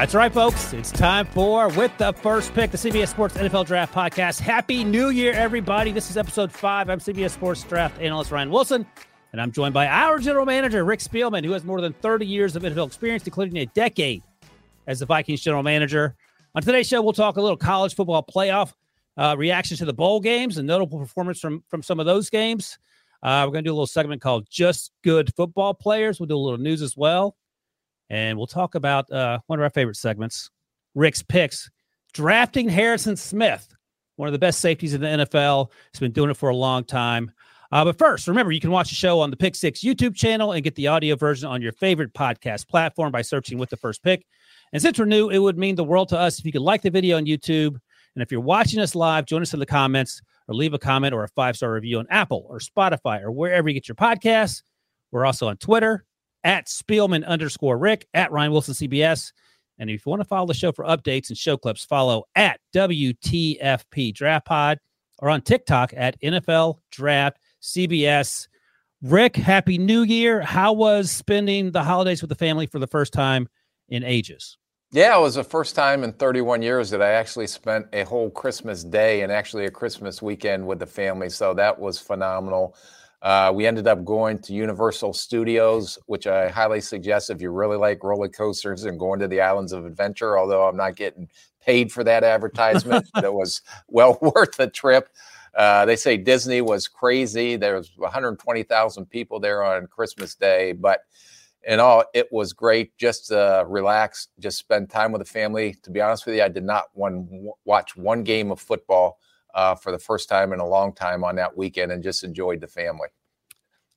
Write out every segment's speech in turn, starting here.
That's right, folks. It's time for With the First Pick, the CBS Sports NFL Draft Podcast. Happy New Year, everybody. This is episode five. I'm CBS Sports Draft analyst Ryan Wilson, and I'm joined by our general manager, Rick Spielman, who has more than 30 years of NFL experience, including a decade as the Vikings general manager. On today's show, we'll talk a little college football playoff uh, reactions to the bowl games and notable performance from, from some of those games. Uh, we're going to do a little segment called Just Good Football Players. We'll do a little news as well. And we'll talk about uh, one of our favorite segments, Rick's picks, drafting Harrison Smith, one of the best safeties in the NFL. He's been doing it for a long time. Uh, but first, remember, you can watch the show on the Pick Six YouTube channel and get the audio version on your favorite podcast platform by searching with the first pick. And since we're new, it would mean the world to us if you could like the video on YouTube. And if you're watching us live, join us in the comments or leave a comment or a five star review on Apple or Spotify or wherever you get your podcasts. We're also on Twitter at Spielman underscore Rick, at Ryan Wilson CBS. And if you want to follow the show for updates and show clips, follow at WTFP Draft Pod or on TikTok at NFL Draft CBS. Rick, Happy New Year. How was spending the holidays with the family for the first time in ages? Yeah, it was the first time in 31 years that I actually spent a whole Christmas day and actually a Christmas weekend with the family. So that was phenomenal. Uh, we ended up going to Universal Studios, which I highly suggest if you really like roller coasters and going to the Islands of Adventure. Although I'm not getting paid for that advertisement, it was well worth the trip. Uh, they say Disney was crazy. There was 120,000 people there on Christmas Day, but in all, it was great. Just to relax, just spend time with the family. To be honest with you, I did not one watch one game of football uh, for the first time in a long time on that weekend and just enjoyed the family.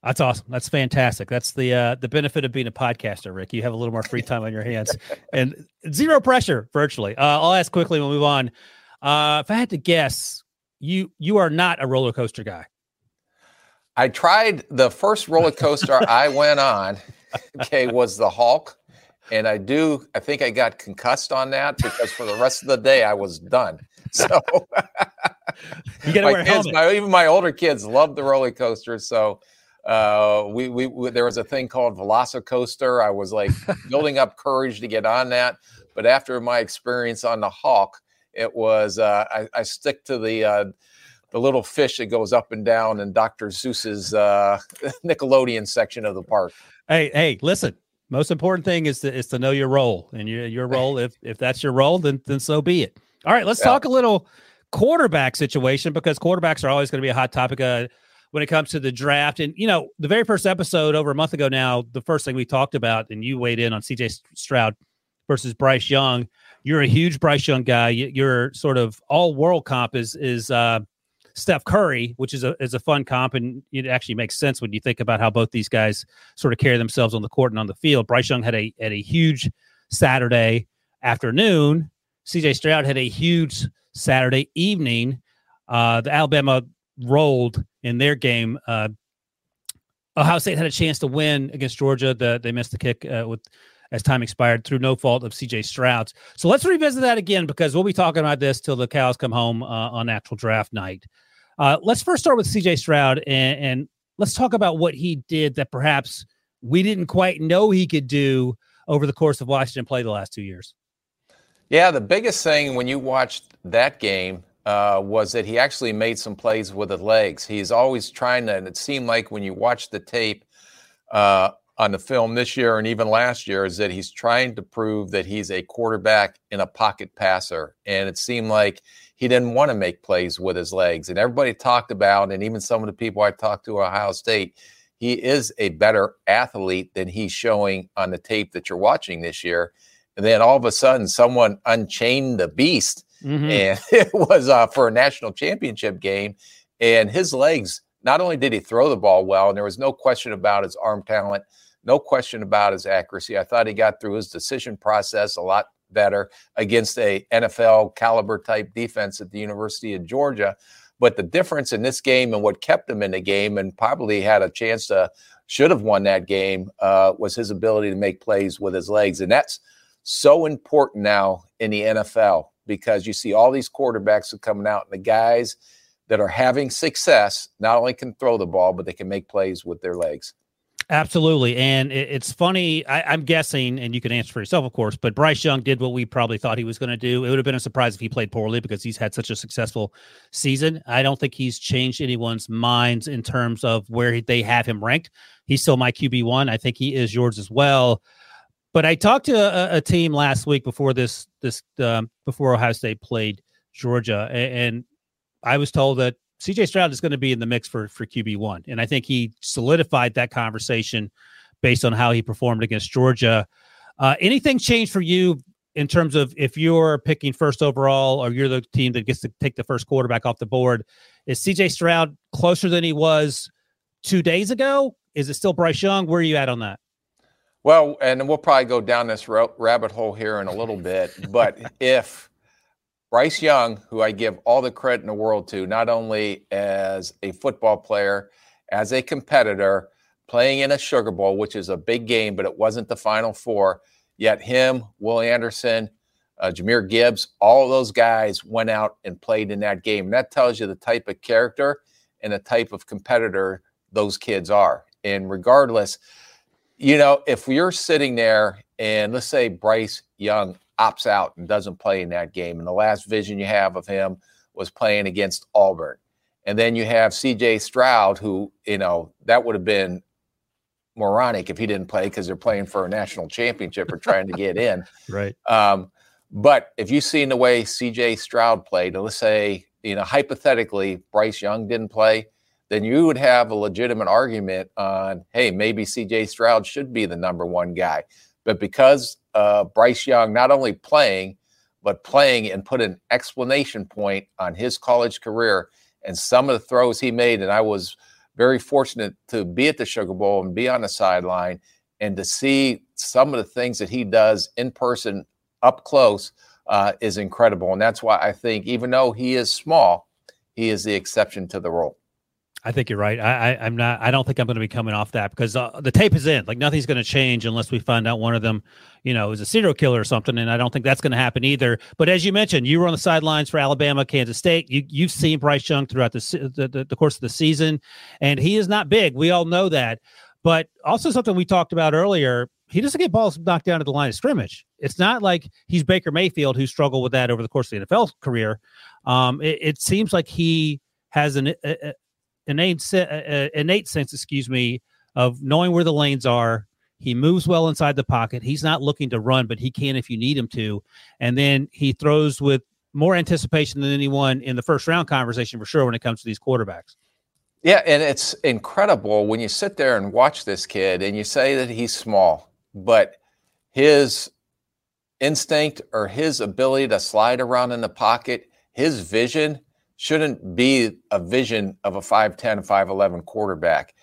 That's awesome. That's fantastic. That's the uh, the benefit of being a podcaster, Rick. You have a little more free time on your hands and zero pressure virtually. Uh, I'll ask quickly we'll move on. Uh, if I had to guess, you you are not a roller coaster guy. I tried the first roller coaster I went on. Okay, was the Hulk, and I do. I think I got concussed on that because for the rest of the day I was done. So you got to wear kids, my, even my older kids love the roller coaster. So uh, we, we, we there was a thing called Velocicoaster. I was like building up courage to get on that, but after my experience on the Hulk, it was uh, I, I, stick to the uh, the little fish that goes up and down in Dr. Seuss's uh, Nickelodeon section of the park. Hey, hey, listen. Most important thing is to is to know your role and your your role. If if that's your role, then then so be it. All right, let's yeah. talk a little quarterback situation because quarterbacks are always going to be a hot topic uh, when it comes to the draft. And you know, the very first episode over a month ago now, the first thing we talked about, and you weighed in on C.J. Stroud versus Bryce Young. You're a huge Bryce Young guy. Your sort of all world comp is is uh, Steph Curry, which is a is a fun comp, and it actually makes sense when you think about how both these guys sort of carry themselves on the court and on the field. Bryce Young had a had a huge Saturday afternoon CJ Stroud had a huge Saturday evening. Uh, the Alabama rolled in their game. Uh, Ohio State had a chance to win against Georgia. The, they missed the kick uh, with as time expired through no fault of CJ Stroud's. So let's revisit that again because we'll be talking about this till the cows come home uh, on actual draft night. Uh, let's first start with CJ Stroud and, and let's talk about what he did that perhaps we didn't quite know he could do over the course of Washington play the last two years. Yeah, the biggest thing when you watched that game uh, was that he actually made some plays with the legs. He's always trying to, and it seemed like when you watch the tape, uh, on the film this year and even last year is that he's trying to prove that he's a quarterback and a pocket passer. And it seemed like he didn't want to make plays with his legs. And everybody talked about, and even some of the people I talked to at Ohio State, he is a better athlete than he's showing on the tape that you're watching this year. And then all of a sudden, someone unchained the beast, mm-hmm. and it was uh, for a national championship game. And his legs, not only did he throw the ball well, and there was no question about his arm talent, no question about his accuracy. I thought he got through his decision process a lot better against a NFL caliber type defense at the University of Georgia. But the difference in this game and what kept him in the game and probably had a chance to should have won that game uh, was his ability to make plays with his legs. And that's so important now in the NFL because you see all these quarterbacks are coming out and the guys that are having success not only can throw the ball, but they can make plays with their legs. Absolutely. And it's funny. I, am guessing, and you can answer for yourself, of course, but Bryce Young did what we probably thought he was going to do. It would have been a surprise if he played poorly because he's had such a successful season. I don't think he's changed anyone's minds in terms of where they have him ranked. He's still my QB1. I think he is yours as well. But I talked to a, a team last week before this, this, um, before Ohio State played Georgia, and, and I was told that CJ Stroud is going to be in the mix for for QB one, and I think he solidified that conversation based on how he performed against Georgia. Uh, anything changed for you in terms of if you're picking first overall or you're the team that gets to take the first quarterback off the board? Is CJ Stroud closer than he was two days ago? Is it still Bryce Young? Where are you at on that? Well, and we'll probably go down this rabbit hole here in a little bit, but if Bryce Young, who I give all the credit in the world to, not only as a football player, as a competitor, playing in a Sugar Bowl, which is a big game, but it wasn't the Final Four. Yet him, Will Anderson, uh, Jahmyr Gibbs, all those guys went out and played in that game. And that tells you the type of character and the type of competitor those kids are. And regardless, you know, if you're sitting there and let's say Bryce Young opts out and doesn't play in that game. And the last vision you have of him was playing against Auburn. And then you have CJ Stroud, who, you know, that would have been moronic if he didn't play because they're playing for a national championship or trying to get in. right. Um, but if you've seen the way CJ Stroud played, and let's say, you know, hypothetically, Bryce Young didn't play, then you would have a legitimate argument on, hey, maybe CJ Stroud should be the number one guy. But because uh, Bryce Young not only playing, but playing and put an explanation point on his college career and some of the throws he made. And I was very fortunate to be at the Sugar Bowl and be on the sideline and to see some of the things that he does in person up close uh, is incredible. And that's why I think, even though he is small, he is the exception to the rule. I think you're right. I, I am not. I don't think I'm going to be coming off that because uh, the tape is in. Like nothing's going to change unless we find out one of them, you know, is a serial killer or something. And I don't think that's going to happen either. But as you mentioned, you were on the sidelines for Alabama, Kansas State. You you've seen Bryce Young throughout the the, the, the course of the season, and he is not big. We all know that. But also something we talked about earlier. He doesn't get balls knocked down at the line of scrimmage. It's not like he's Baker Mayfield who struggled with that over the course of the NFL career. Um, it, it seems like he has an a, innate uh, uh, innate sense, excuse me, of knowing where the lanes are. He moves well inside the pocket. He's not looking to run, but he can if you need him to. And then he throws with more anticipation than anyone in the first round conversation for sure when it comes to these quarterbacks. Yeah, and it's incredible when you sit there and watch this kid and you say that he's small, but his instinct or his ability to slide around in the pocket, his vision shouldn't be a vision of a 5'10, 5'11 quarterback.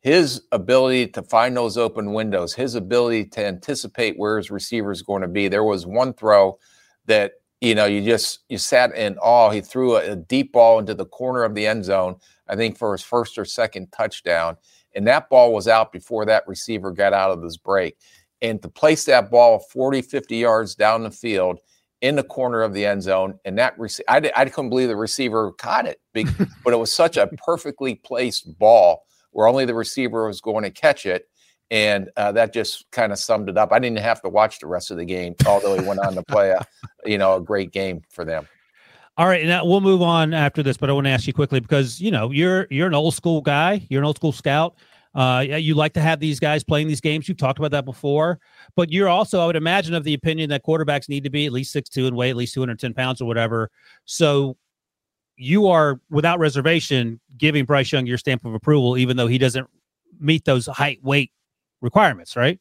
His ability to find those open windows, his ability to anticipate where his receiver is going to be. There was one throw that, you know, you just you sat in awe. He threw a, a deep ball into the corner of the end zone, I think for his first or second touchdown. And that ball was out before that receiver got out of his break. And to place that ball 40, 50 yards down the field – in the corner of the end zone, and that rec- I, I couldn't believe the receiver caught it, but it was such a perfectly placed ball where only the receiver was going to catch it, and uh, that just kind of summed it up. I didn't have to watch the rest of the game, although he went on to play a you know a great game for them. All right, now we'll move on after this, but I want to ask you quickly because you know you're you're an old school guy, you're an old school scout. Uh, you like to have these guys playing these games. You've talked about that before, but you're also, I would imagine, of the opinion that quarterbacks need to be at least six two and weigh at least 210 pounds or whatever. So you are, without reservation, giving Bryce Young your stamp of approval, even though he doesn't meet those height weight requirements, right?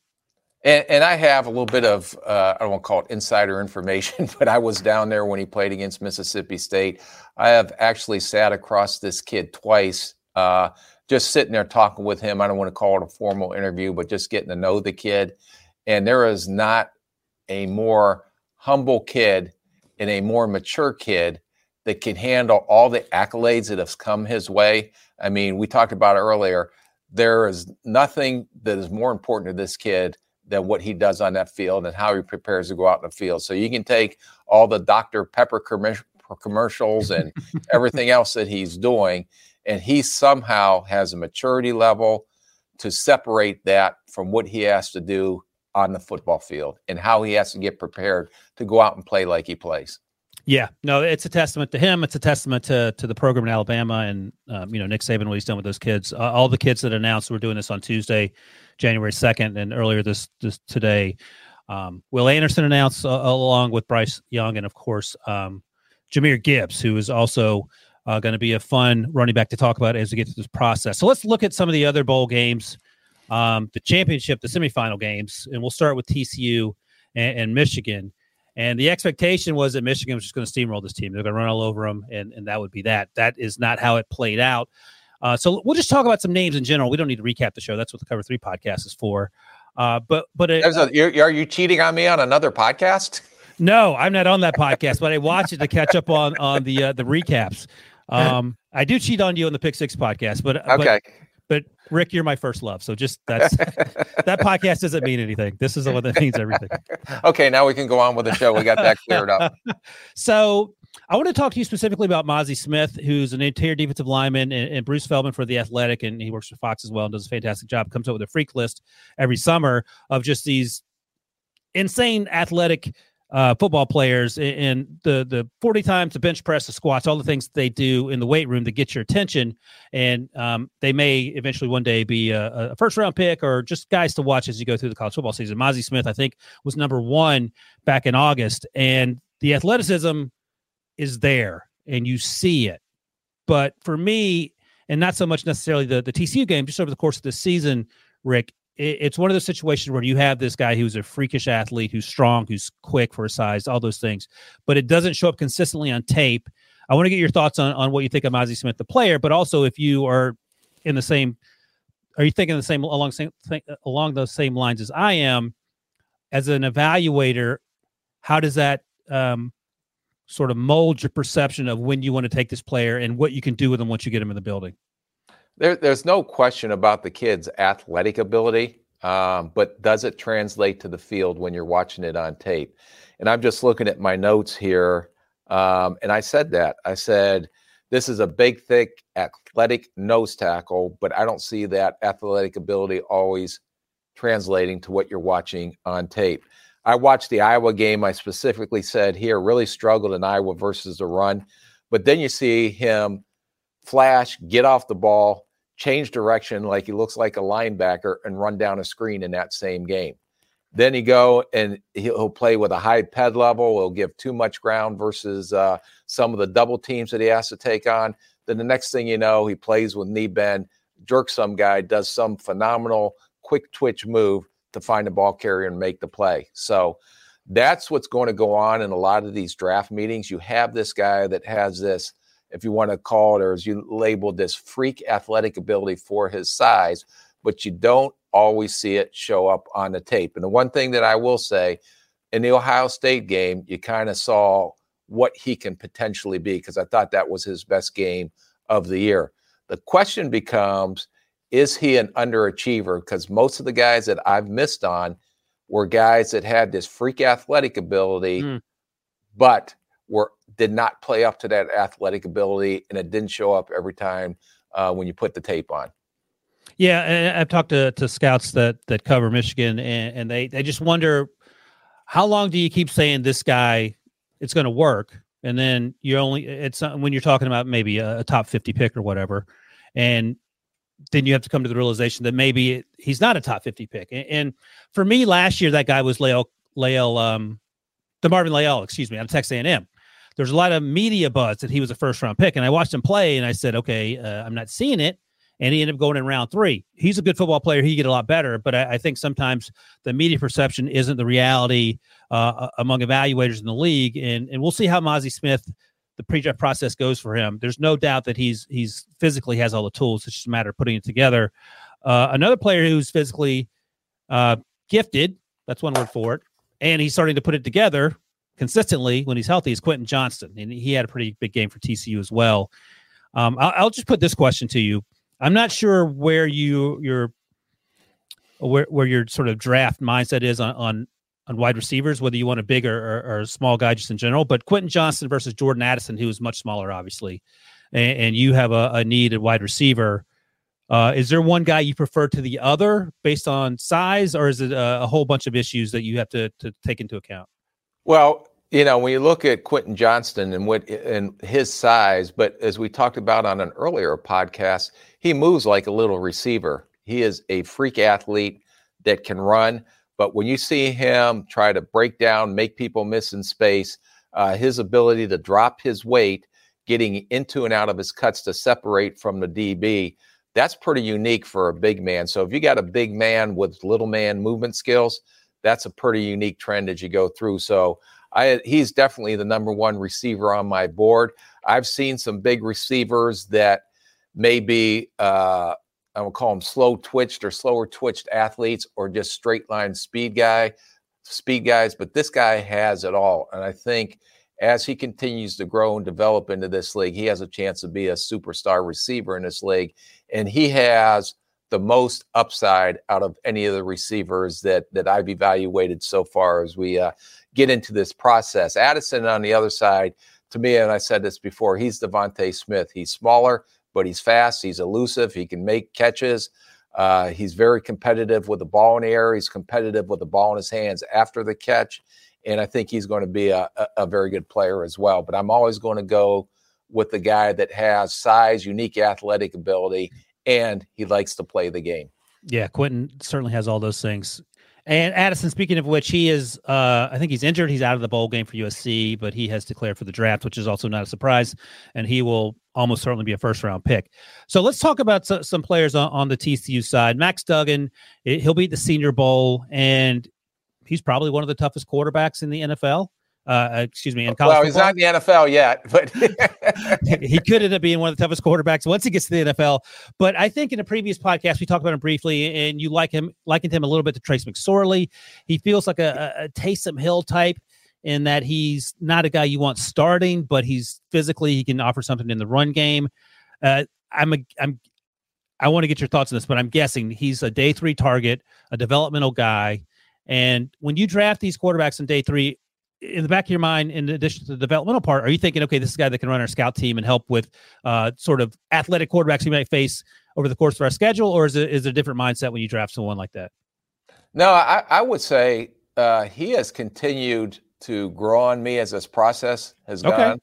And, and, I have a little bit of, uh, I to call it insider information, but I was down there when he played against Mississippi State. I have actually sat across this kid twice uh, just sitting there talking with him. I don't want to call it a formal interview, but just getting to know the kid. And there is not a more humble kid and a more mature kid that can handle all the accolades that have come his way. I mean, we talked about earlier. There is nothing that is more important to this kid than what he does on that field and how he prepares to go out in the field. So you can take all the Dr. Pepper commercials and everything else that he's doing, and he somehow has a maturity level to separate that from what he has to do on the football field and how he has to get prepared to go out and play like he plays. Yeah, no, it's a testament to him. It's a testament to to the program in Alabama and um, you know Nick Saban what he's done with those kids. Uh, all the kids that announced we're doing this on Tuesday, January second, and earlier this this today. Um, Will Anderson announced uh, along with Bryce Young and of course um, Jahmyr Gibbs, who is also uh, going to be a fun running back to talk about as we get through this process. So let's look at some of the other bowl games, um, the championship, the semifinal games, and we'll start with TCU and, and Michigan. And the expectation was that Michigan was just going to steamroll this team. They're going to run all over them, and, and that would be that. That is not how it played out. Uh, so we'll just talk about some names in general. We don't need to recap the show. That's what the Cover Three podcast is for. Uh, but but it, a, are you cheating on me on another podcast? No, I'm not on that podcast, but I watch it to catch up on on the uh, the recaps. Um, I do cheat on you on the Pick Six podcast, but okay. But, but Rick, you're my first love. So just that's that podcast doesn't mean anything. This is the one that means everything. okay, now we can go on with the show. We got that cleared up. so I want to talk to you specifically about Mazi Smith, who's an interior defensive lineman, and, and, Bruce Feldman for the Athletic, and he works for Fox as well and does a fantastic job. Comes up with a freak list every summer of just these insane athletic uh, football players and the the 40 times the bench press, the squats, all the things they do in the weight room to get your attention. And um, they may eventually one day be a, a, first round pick or just guys to watch as you go through the college football season. Mazi Smith, I think, was number one back in August, and the athleticism is there, and you see it. But for me, and not so much necessarily the the TCU game, just over the course of the season, Rick, it's one of those situations where you have this guy who's a freakish athlete, who's strong, who's quick for his size, all those things, but it doesn't show up consistently on tape. I want to get your thoughts on, on what you think of Mazi Smith, the player, but also if you are in the same, are you thinking the same along same along those same lines as I am, as an evaluator? How does that um, sort of mold your perception of when you want to take this player and what you can do with them once you get them in the building? There, there's no question about the kid's athletic ability, um, but does it translate to the field when you're watching it on tape? And I'm just looking at my notes here, um, and I said that. I said, this is a big, thick, athletic nose tackle, but I don't see that athletic ability always translating to what you're watching on tape. I watched the Iowa game. I specifically said here really struggled in Iowa versus the run, but then you see him flash, get off the ball, change direction like he looks like a linebacker and run down a screen in that same game. Then he go and he'll play with a high pad level. He'll give too much ground versus uh, some of the double teams that he has to take on. Then the next thing you know, he plays with knee bend, jerks some guy, does some phenomenal quick twitch move to find the ball carrier and make the play. So that's what's going to go on in a lot of these draft meetings. You have this guy that has this – if you want to call it, or as you labeled this freak athletic ability for his size, but you don't always see it show up on the tape. And the one thing that I will say in the Ohio State game, you kind of saw what he can potentially be because I thought that was his best game of the year. The question becomes is he an underachiever? Because most of the guys that I've missed on were guys that had this freak athletic ability, mm. but were did not play up to that athletic ability, and it didn't show up every time uh, when you put the tape on. Yeah, I've talked to, to scouts that that cover Michigan, and, and they they just wonder how long do you keep saying this guy it's going to work, and then you only it's when you're talking about maybe a, a top fifty pick or whatever, and then you have to come to the realization that maybe he's not a top 50 pick. And, and for me, last year, that guy was Lael, Lael, um, Marvin Leal, excuse me, of Texas A&M. There's a lot of media buzz that he was a first round pick. And I watched him play and I said, okay, uh, I'm not seeing it. And he ended up going in round three. He's a good football player. He get a lot better, but I, I, think sometimes the media perception isn't the reality uh, among evaluators in the league. And and we'll see how Mazi Smith the pre-draft process goes for him. There's no doubt that he's he's physically has all the tools. It's just a matter of putting it together. Uh, another player who's physically uh, gifted, that's one word for it, and he's starting to put it together consistently when he's healthy is Quentin Johnston, and he had a pretty big game for TCU as well. Um, I'll, I'll, just put this question to you. I'm not sure where you your where where your sort of draft mindset is on on on wide receivers, whether you want a big or, or, small guy just in general. But Quentin Johnston versus Jordan Addison, who is much smaller, obviously, and, and you have a, a need at wide receiver. Uh, is there one guy you prefer to the other based on size, or is it a, a, whole bunch of issues that you have to, to take into account? Well, you know, when you look at Quentin Johnston and what and his size, but as we talked about on an earlier podcast, he moves like a little receiver. He is a freak athlete that can run. But when you see him try to break down, make people miss in space, uh, his ability to drop his weight, getting into and out of his cuts to separate from the DB, that's pretty unique for a big man. So if you got a big man with little man movement skills, that's a pretty unique trend as you go through. So I, he's definitely the number one receiver on my board. I've seen some big receivers that maybe uh, I will call them slow twitched or slower twitched athletes or just straight line speed guy, speed guys. But this guy has it all. And I think as he continues to grow and develop into this league, he has a chance to be a superstar receiver in this league. And he has the most upside out of any of the receivers that that I've evaluated so far as we uh, get into this process. Addison on the other side, to me, and I said this before, he's DeVonta Smith. He's smaller, but he's fast. He's elusive. He can make catches. Uh, he's very competitive with the ball in the air. He's competitive with the ball in his hands after the catch. And I think he's going to be a, a, a very good player as well. But I'm always going to go with the guy that has size, unique athletic ability, and he likes to play the game. Yeah, Quentin certainly has all those things. And Addison, speaking of which, he is, uh, I think he's injured. He's out of the bowl game for USC, but he has declared for the draft, which is also not a surprise. And he will almost certainly be a first round pick. So let's talk about some players on, on the TCU side. Max Duggan, he'll be at the Senior Bowl, and he's probably one of the toughest quarterbacks in the NFL. Uh, uh, excuse me, in college. Well, he's not in the NFL yet, but he could end up being one of the toughest quarterbacks once he gets to the NFL. But I think in a previous podcast we talked about him briefly, and you like him, likened him a little bit to Trace McSorley. He feels like a, a Taysom Hill type in that he's not a guy you want starting, but he's physically he can offer something in the run game. Uh, I'm a, I'm I want to get your thoughts on this, but I'm guessing he's a day three target, a developmental guy. And when you draft these quarterbacks in day three, in the back of your mind, in addition to the developmental part, are you thinking, okay, this is a guy that can run our scout team and help with uh, sort of athletic quarterbacks we might face over the course of our schedule, or is it is it a different mindset when you draft someone like that? No, I, I would say uh, he has continued to grow on me as this process has okay. gone.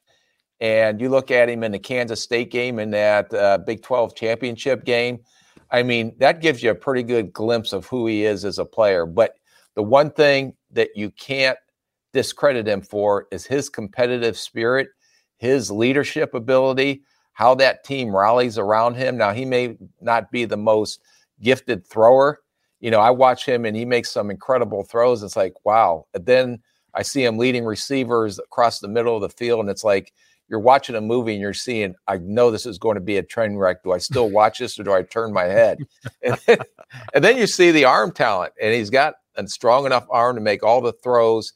And you look at him in the Kansas State game in that uh, Big 12 championship game. I mean, that gives you a pretty good glimpse of who he is as a player. But the one thing that you can't discredit him for is his competitive spirit, his leadership ability, how that team rallies around him. Now, he may not be the most gifted thrower. You know, I watch him and he makes some incredible throws. It's like, wow. And then I see him leading receivers across the middle of the field, and it's like you're watching a movie and you're seeing, I know this is going to be a train wreck. Do I still watch this or do I turn my head? and, then, and then you see the arm talent, and he's got a strong enough arm to make all the throws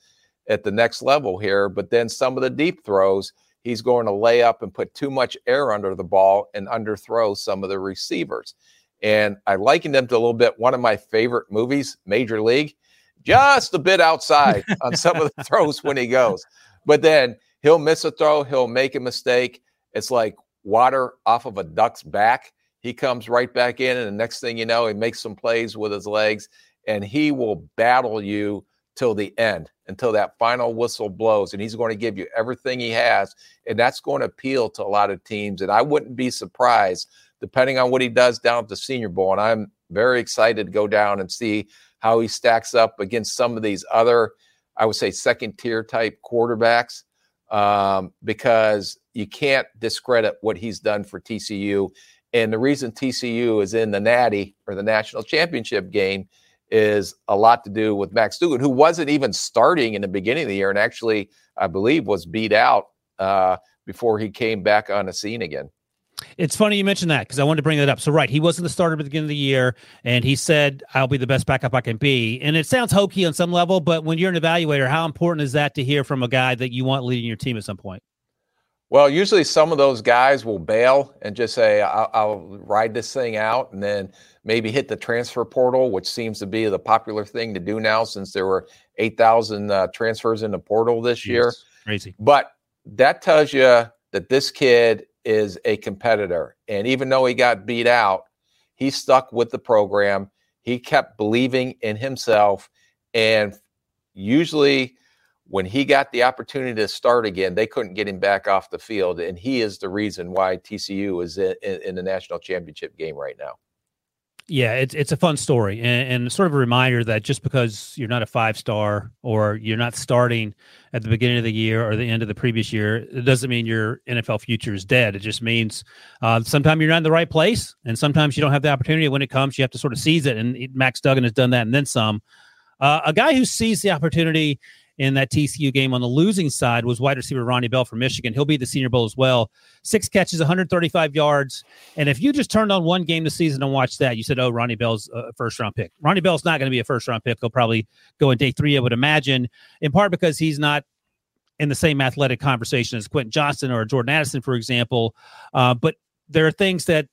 at the next level here. But then some of the deep throws, he's going to lay up and put too much air under the ball and underthrow some of the receivers. And I likened him to a little bit one of my favorite movies, Major League, just a bit outside on some of the throws when he goes. But then he'll miss a throw, he'll make a mistake. It's like water off of a duck's back. He comes right back in, and the next thing you know, he makes some plays with his legs, and he will battle you till the end, until that final whistle blows. And he's going to give you everything he has. And that's going to appeal to a lot of teams. And I wouldn't be surprised depending on what he does down at the Senior Bowl. And I'm very excited to go down and see how he stacks up against some of these other, I would say, second tier type quarterbacks, um, because you can't discredit what he's done for TCU. And the reason TCU is in the Natty or the national championship game is a lot to do with Max Duggan, who wasn't even starting in the beginning of the year and actually, I believe, was beat out uh, before he came back on the scene again. It's funny you mentioned that because I wanted to bring that up. So, right, he wasn't the starter at the beginning of the year, and he said, I'll be the best backup I can be. And it sounds hokey on some level, but when you're an evaluator, how important is that to hear from a guy that you want leading your team at some point? Well, usually some of those guys will bail and just say, I'll, I'll, ride this thing out and then maybe hit the transfer portal, which seems to be the popular thing to do now since there were 8,000 uh, transfers in the portal this Jeez, year. Crazy. But that tells you that this kid is a competitor. And even though he got beat out, he stuck with the program. He kept believing in himself. And usually, when he got the opportunity to start again, they couldn't get him back off the field. And he is the reason why TCU is in, in, the national championship game right now. Yeah, it's it's a fun story and, and, sort of a reminder that just because you're not a five star or you're not starting at the beginning of the year or the end of the previous year, it doesn't mean your NFL future is dead. It just means uh, sometimes you're not in the right place, and sometimes you don't have the opportunity. When it comes, you have to sort of seize it. And Max Duggan has done that, and then some. Uh, a guy who sees the opportunity in that TCU game on the losing side was wide receiver Ronnie Bell from Michigan. He'll be the Senior Bowl as well. Six catches, 135 yards. And if you just turned on one game this season and watched that, you said, "Oh, Ronnie Bell's a first round pick." Ronnie Bell's not going to be a first round pick. He'll probably go in day three, I would imagine, in part because he's not in the same athletic conversation as Quentin Johnston or Jordan Addison, for example. Uh, but there are things that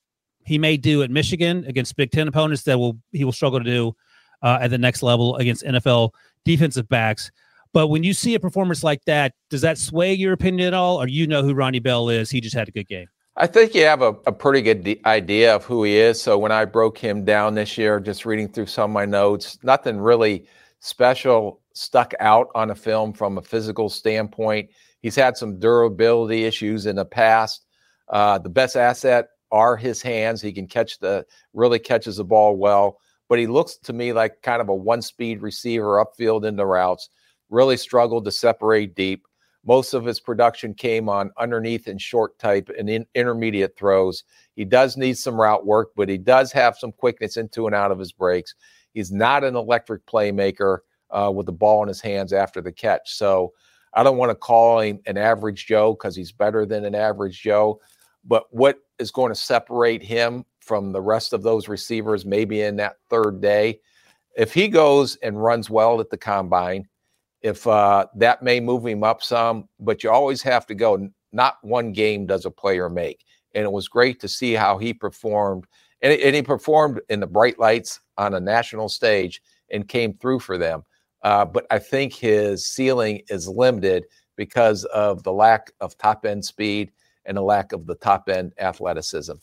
he may do at Michigan against Big Ten opponents that will he will struggle to do uh, at the next level against NFL defensive backs. But when you see a performance like that, does that sway your opinion at all, or you know who Ronnie Bell is? He just had a good game. I think you have a, a pretty good idea of who he is. So when I broke him down this year, just reading through some of my notes, nothing really special stuck out on a film from a physical standpoint. He's had some durability issues in the past. Uh, the best asset are his hands. He can catch the really catches the ball well, but he looks to me like kind of a one speed receiver upfield in the routes really struggled to separate deep. Most of his production came on underneath and short type and in intermediate throws. He does need some route work, but he does have some quickness into and out of his breaks. He's not an electric playmaker uh, with the ball in his hands after the catch. So I don't want to call him an average Joe because he's better than an average Joe. But what is going to separate him from the rest of those receivers, maybe in that third day, if he goes and runs well at the combine, if uh, that may move him up some, but you always have to go. Not one game does a player make. And it was great to see how he performed. And, and he performed in the bright lights on a national stage and came through for them. Uh, but I think his ceiling is limited because of the lack of top end speed and the lack of the top end athleticism.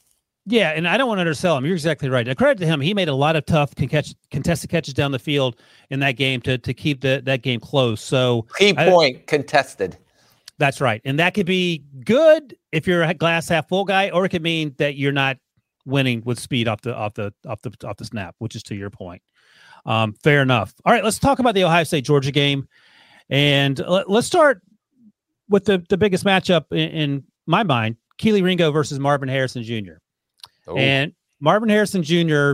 Yeah, and I don't want to undersell him. You're exactly right. Now, credit to him, he made a lot of tough catch, contested catches down the field in that game to to keep the, that game close. So key point I, contested. That's right, and that could be good if you're a glass half full guy, or it could mean that you're not winning with speed off the off the off the off the snap, which is to your point. Um, fair enough. All right, let's talk about the Ohio State Georgia game, and let, us start with the the biggest matchup in, in my mind: Kelee Ringo versus Marvin Harrison Jr. Oh. And Marvin Harrison Jr.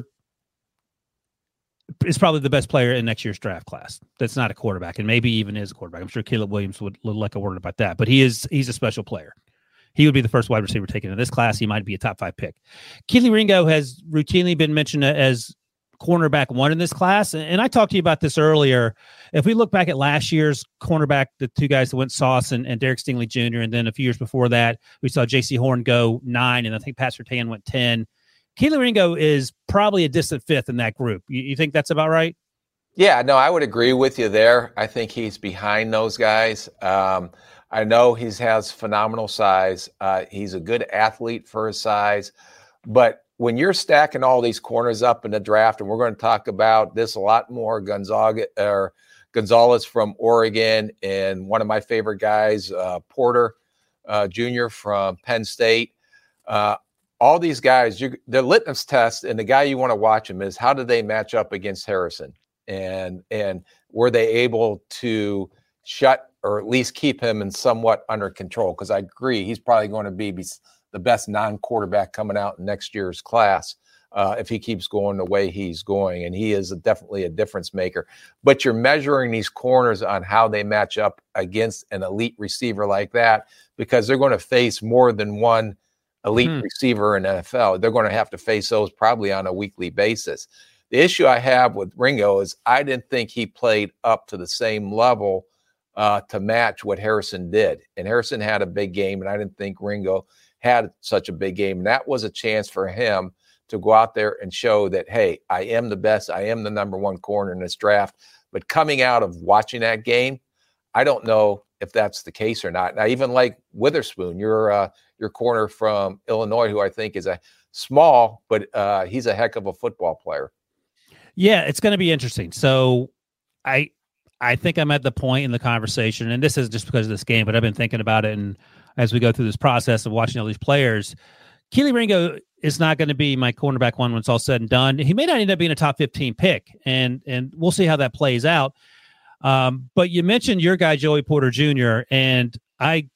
is probably the best player in next year's draft class. That's not a quarterback, and maybe even is a quarterback. I'm sure Caleb Williams would, like a word about that, but he is he's a special player. He would be the first wide receiver taken in this class. He might be a top five pick. Kelee Ringo has routinely been mentioned as cornerback one in this class. And I talked to you about this earlier. If we look back at last year's cornerback, the two guys that went Sauce and, and Derek Stingley Jr., and then a few years before that, we saw Jaycee Horn go nine, and I think Pat Surtain went 10. Kelee Ringo is probably a distant fifth in that group. You, you think that's about right? Yeah, no, I would agree with you there. I think he's behind those guys. Um, I know he has phenomenal size. Uh, he's a good athlete for his size, but when you're stacking all these corners up in the draft, and we're going to talk about this a lot more, Gonzaga or Gonzalez from Oregon, and one of my favorite guys, uh, Porter uh, Jr. from Penn State. Uh, all these guys, you, the litmus test, and the guy you want to watch them is how do they match up against Harrison, and and were they able to shut or at least keep him in somewhat under control? Because I agree, he's probably going to be the best non-quarterback coming out in next year's class uh, if he keeps going the way he's going, and he is a, definitely a difference maker. But you're measuring these corners on how they match up against an elite receiver like that because they're going to face more than one elite hmm. receiver in NFL. They're going to have to face those probably on a weekly basis. The issue I have with Ringo is I didn't think he played up to the same level uh, to match what Harrison did. And Harrison had a big game, and I didn't think Ringo had such a big game. And that was a chance for him to go out there and show that, hey, I am the best. I am the number one corner in this draft. But coming out of watching that game, I don't know if that's the case or not. Now, even like Witherspoon, your uh, your corner from Illinois, who I think is a small, but uh, he's a heck of a football player. Yeah, it's going to be interesting. So, I I think I'm at the point in the conversation, and this is just because of this game, but I've been thinking about it, and as we go through this process of watching all these players, Kelee Ringo is not going to be my cornerback one when it's all said and done. He may not end up being a top 15 pick, and and we'll see how that plays out. Um, but you mentioned your guy Joey Porter Jr. and I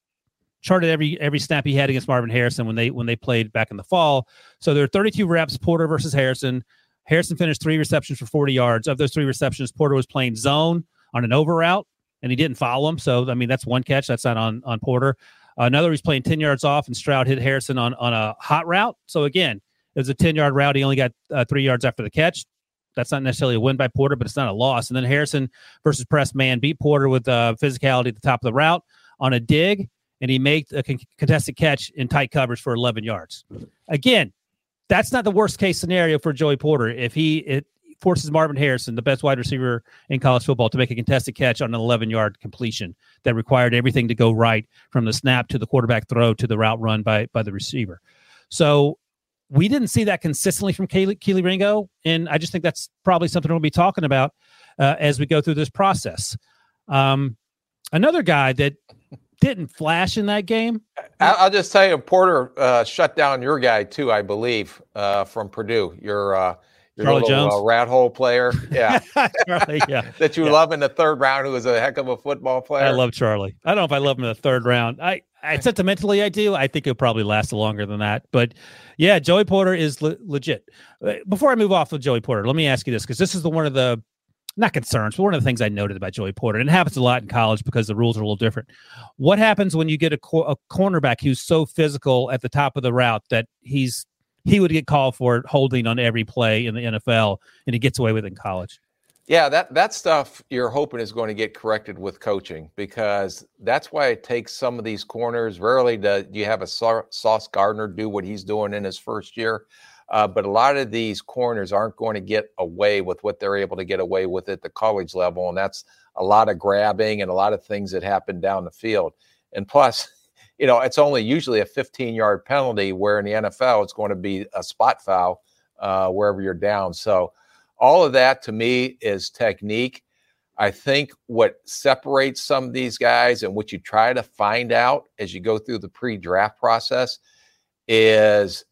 charted every every snap he had against Marvin Harrison when they when they played back in the fall. So there are 32 reps Porter versus Harrison. Harrison finished three receptions for 40 yards. Of those three receptions, Porter was playing zone on an over route, and he didn't follow him. So I mean, that's one catch. That's not on on Porter. Another, he's playing 10 yards off, and Stroud hit Harrison on, on a hot route. So, again, it was a 10 yard route. He only got uh, three yards after the catch. That's not necessarily a win by Porter, but it's not a loss. And then Harrison versus press man beat Porter with uh, physicality at the top of the route on a dig, and he made a con- contested catch in tight coverage for 11 yards. Again, that's not the worst case scenario for Joey Porter. If he it, forces Marvin Harrison, the best wide receiver in college football, to make a contested catch on an 11 yard completion that required everything to go right from the snap to the quarterback throw to the route run by, by the receiver. So we didn't see that consistently from Kelee, Kelee Ringo. And I just think that's probably something we'll be talking about uh, as we go through this process. Um, another guy that didn't flash in that game. I'll just tell you, Porter uh, shut down your guy too, I believe, uh, from Purdue. Your uh, your Charlie little, Jones, uh, rat hole player, yeah, Charlie, yeah, that you yeah. love in the third round, who was a heck of a football player. I love Charlie. I don't know if I love him in the third round. I, I sentimentally I do. I think he'll probably last longer than that. But yeah, Joey Porter is le- legit. Uh, before I move off of Joey Porter, let me ask you this because this is the one of the not concerns, but one of the things I noted about Joey Porter, and it happens a lot in college because the rules are a little different. What happens when you get a, co- a cornerback who's so physical at the top of the route that he's he would get called for holding on every play in the NFL, and he gets away with it in college. Yeah, that that stuff you're hoping is going to get corrected with coaching because that's why it takes some of these corners. Rarely do you have a Sauce Gardner do what he's doing in his first year, uh, but a lot of these corners aren't going to get away with what they're able to get away with at the college level, and that's a lot of grabbing and a lot of things that happen down the field. And plus, you know, it's only usually a 15 yard penalty, where in the NFL, it's going to be a spot foul uh, wherever you're down. So, all of that to me is technique. I think what separates some of these guys and what you try to find out as you go through the pre draft process is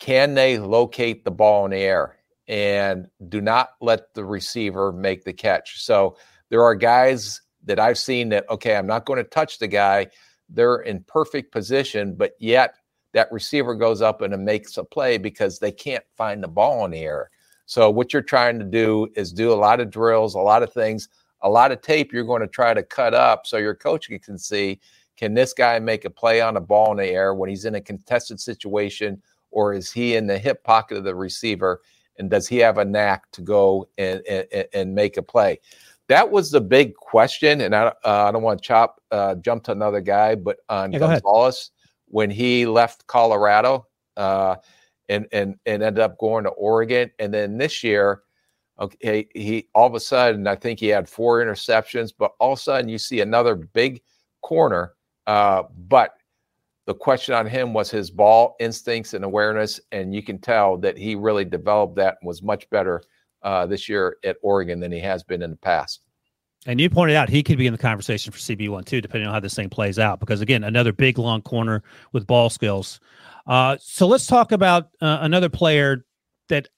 can they locate the ball in the air and do not let the receiver make the catch. So, there are guys that I've seen that, okay, I'm not going to touch the guy they're in perfect position, but yet that receiver goes up and makes a play because they can't find the ball in the air. So what you're trying to do is do a lot of drills, a lot of things, a lot of tape you're going to try to cut up so your coach can see can this guy make a play on a ball in the air when he's in a contested situation or is he in the hip pocket of the receiver and does he have a knack to go and, and, and make a play that was the big question, and I, uh, I don't want to chop uh, jump to another guy, but on yeah, Gonzalez when he left Colorado uh, and and and ended up going to Oregon, and then this year, okay, he all of a sudden I think he had four interceptions, but all of a sudden you see another big corner, uh, but the question on him was his ball instincts and awareness, and you can tell that he really developed that and was much better uh, this year at Oregon than he has been in the past. And you pointed out he could be in the conversation for CB1 too, depending on how this thing plays out. Because again, another big long corner with ball skills. Uh, so let's talk about uh, another player that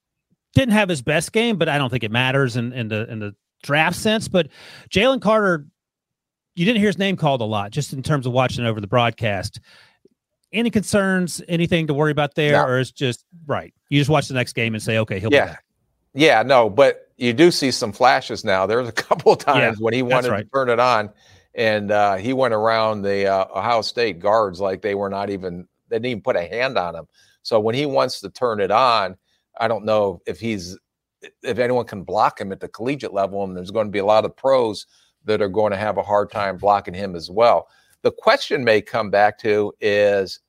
didn't have his best game, but I don't think it matters in, in the in the draft sense. But Jalen Carter, you didn't hear his name called a lot, just in terms of watching over the broadcast. Any concerns? Anything to worry about there, no. or is just right? You just watch the next game and say, okay, he'll yeah. be back. Yeah, no, but you do see some flashes now. There was a couple of times yeah, when he wanted right. to turn it on, and uh, he went around the uh, Ohio State guards like they were not even they didn't even put a hand on him. So when he wants to turn it on, I don't know if he's if anyone can block him at the collegiate level, and there's going to be a lot of pros that are going to have a hard time blocking him as well. The question may come back to is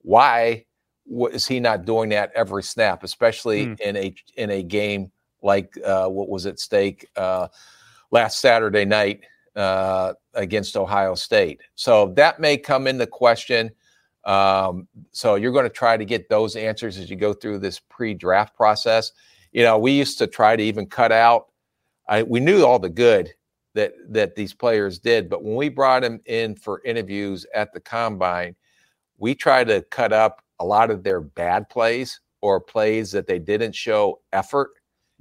why is he not doing that every snap, especially mm. in a in a game like uh, what was at stake uh, last Saturday night uh, against Ohio State? So that may come into question. Um, so you're going to try to get those answers as you go through this pre-draft process. You know, we used to try to even cut out. I, we knew all the good that that these players did, but when we brought them in for interviews at the combine, we tried to cut up a lot of their bad plays or plays that they didn't show effort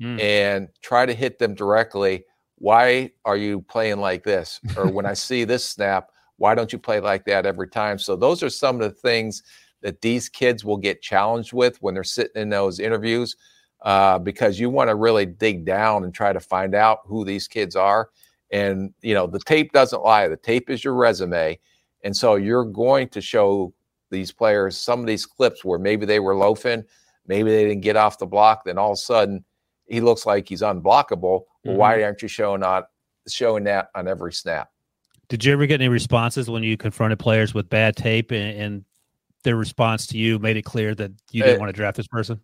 mm. and try to hit them directly. Why are you playing like this? Or when I see this snap, why don't you play like that every time? So those are some of the things that these kids will get challenged with when they're sitting in those interviews uh, because you want to really dig down and try to find out who these kids are. And, you know, the tape doesn't lie. The tape is your resume. And so you're going to show these players some of these clips where maybe they were loafing, maybe they didn't get off the block, then all of a sudden he looks like he's unblockable. Mm-hmm. why aren't you showing not showing that on every snap? Did you ever get any responses when you confronted players with bad tape and, and their response to you made it clear that you didn't it, want to draft this person?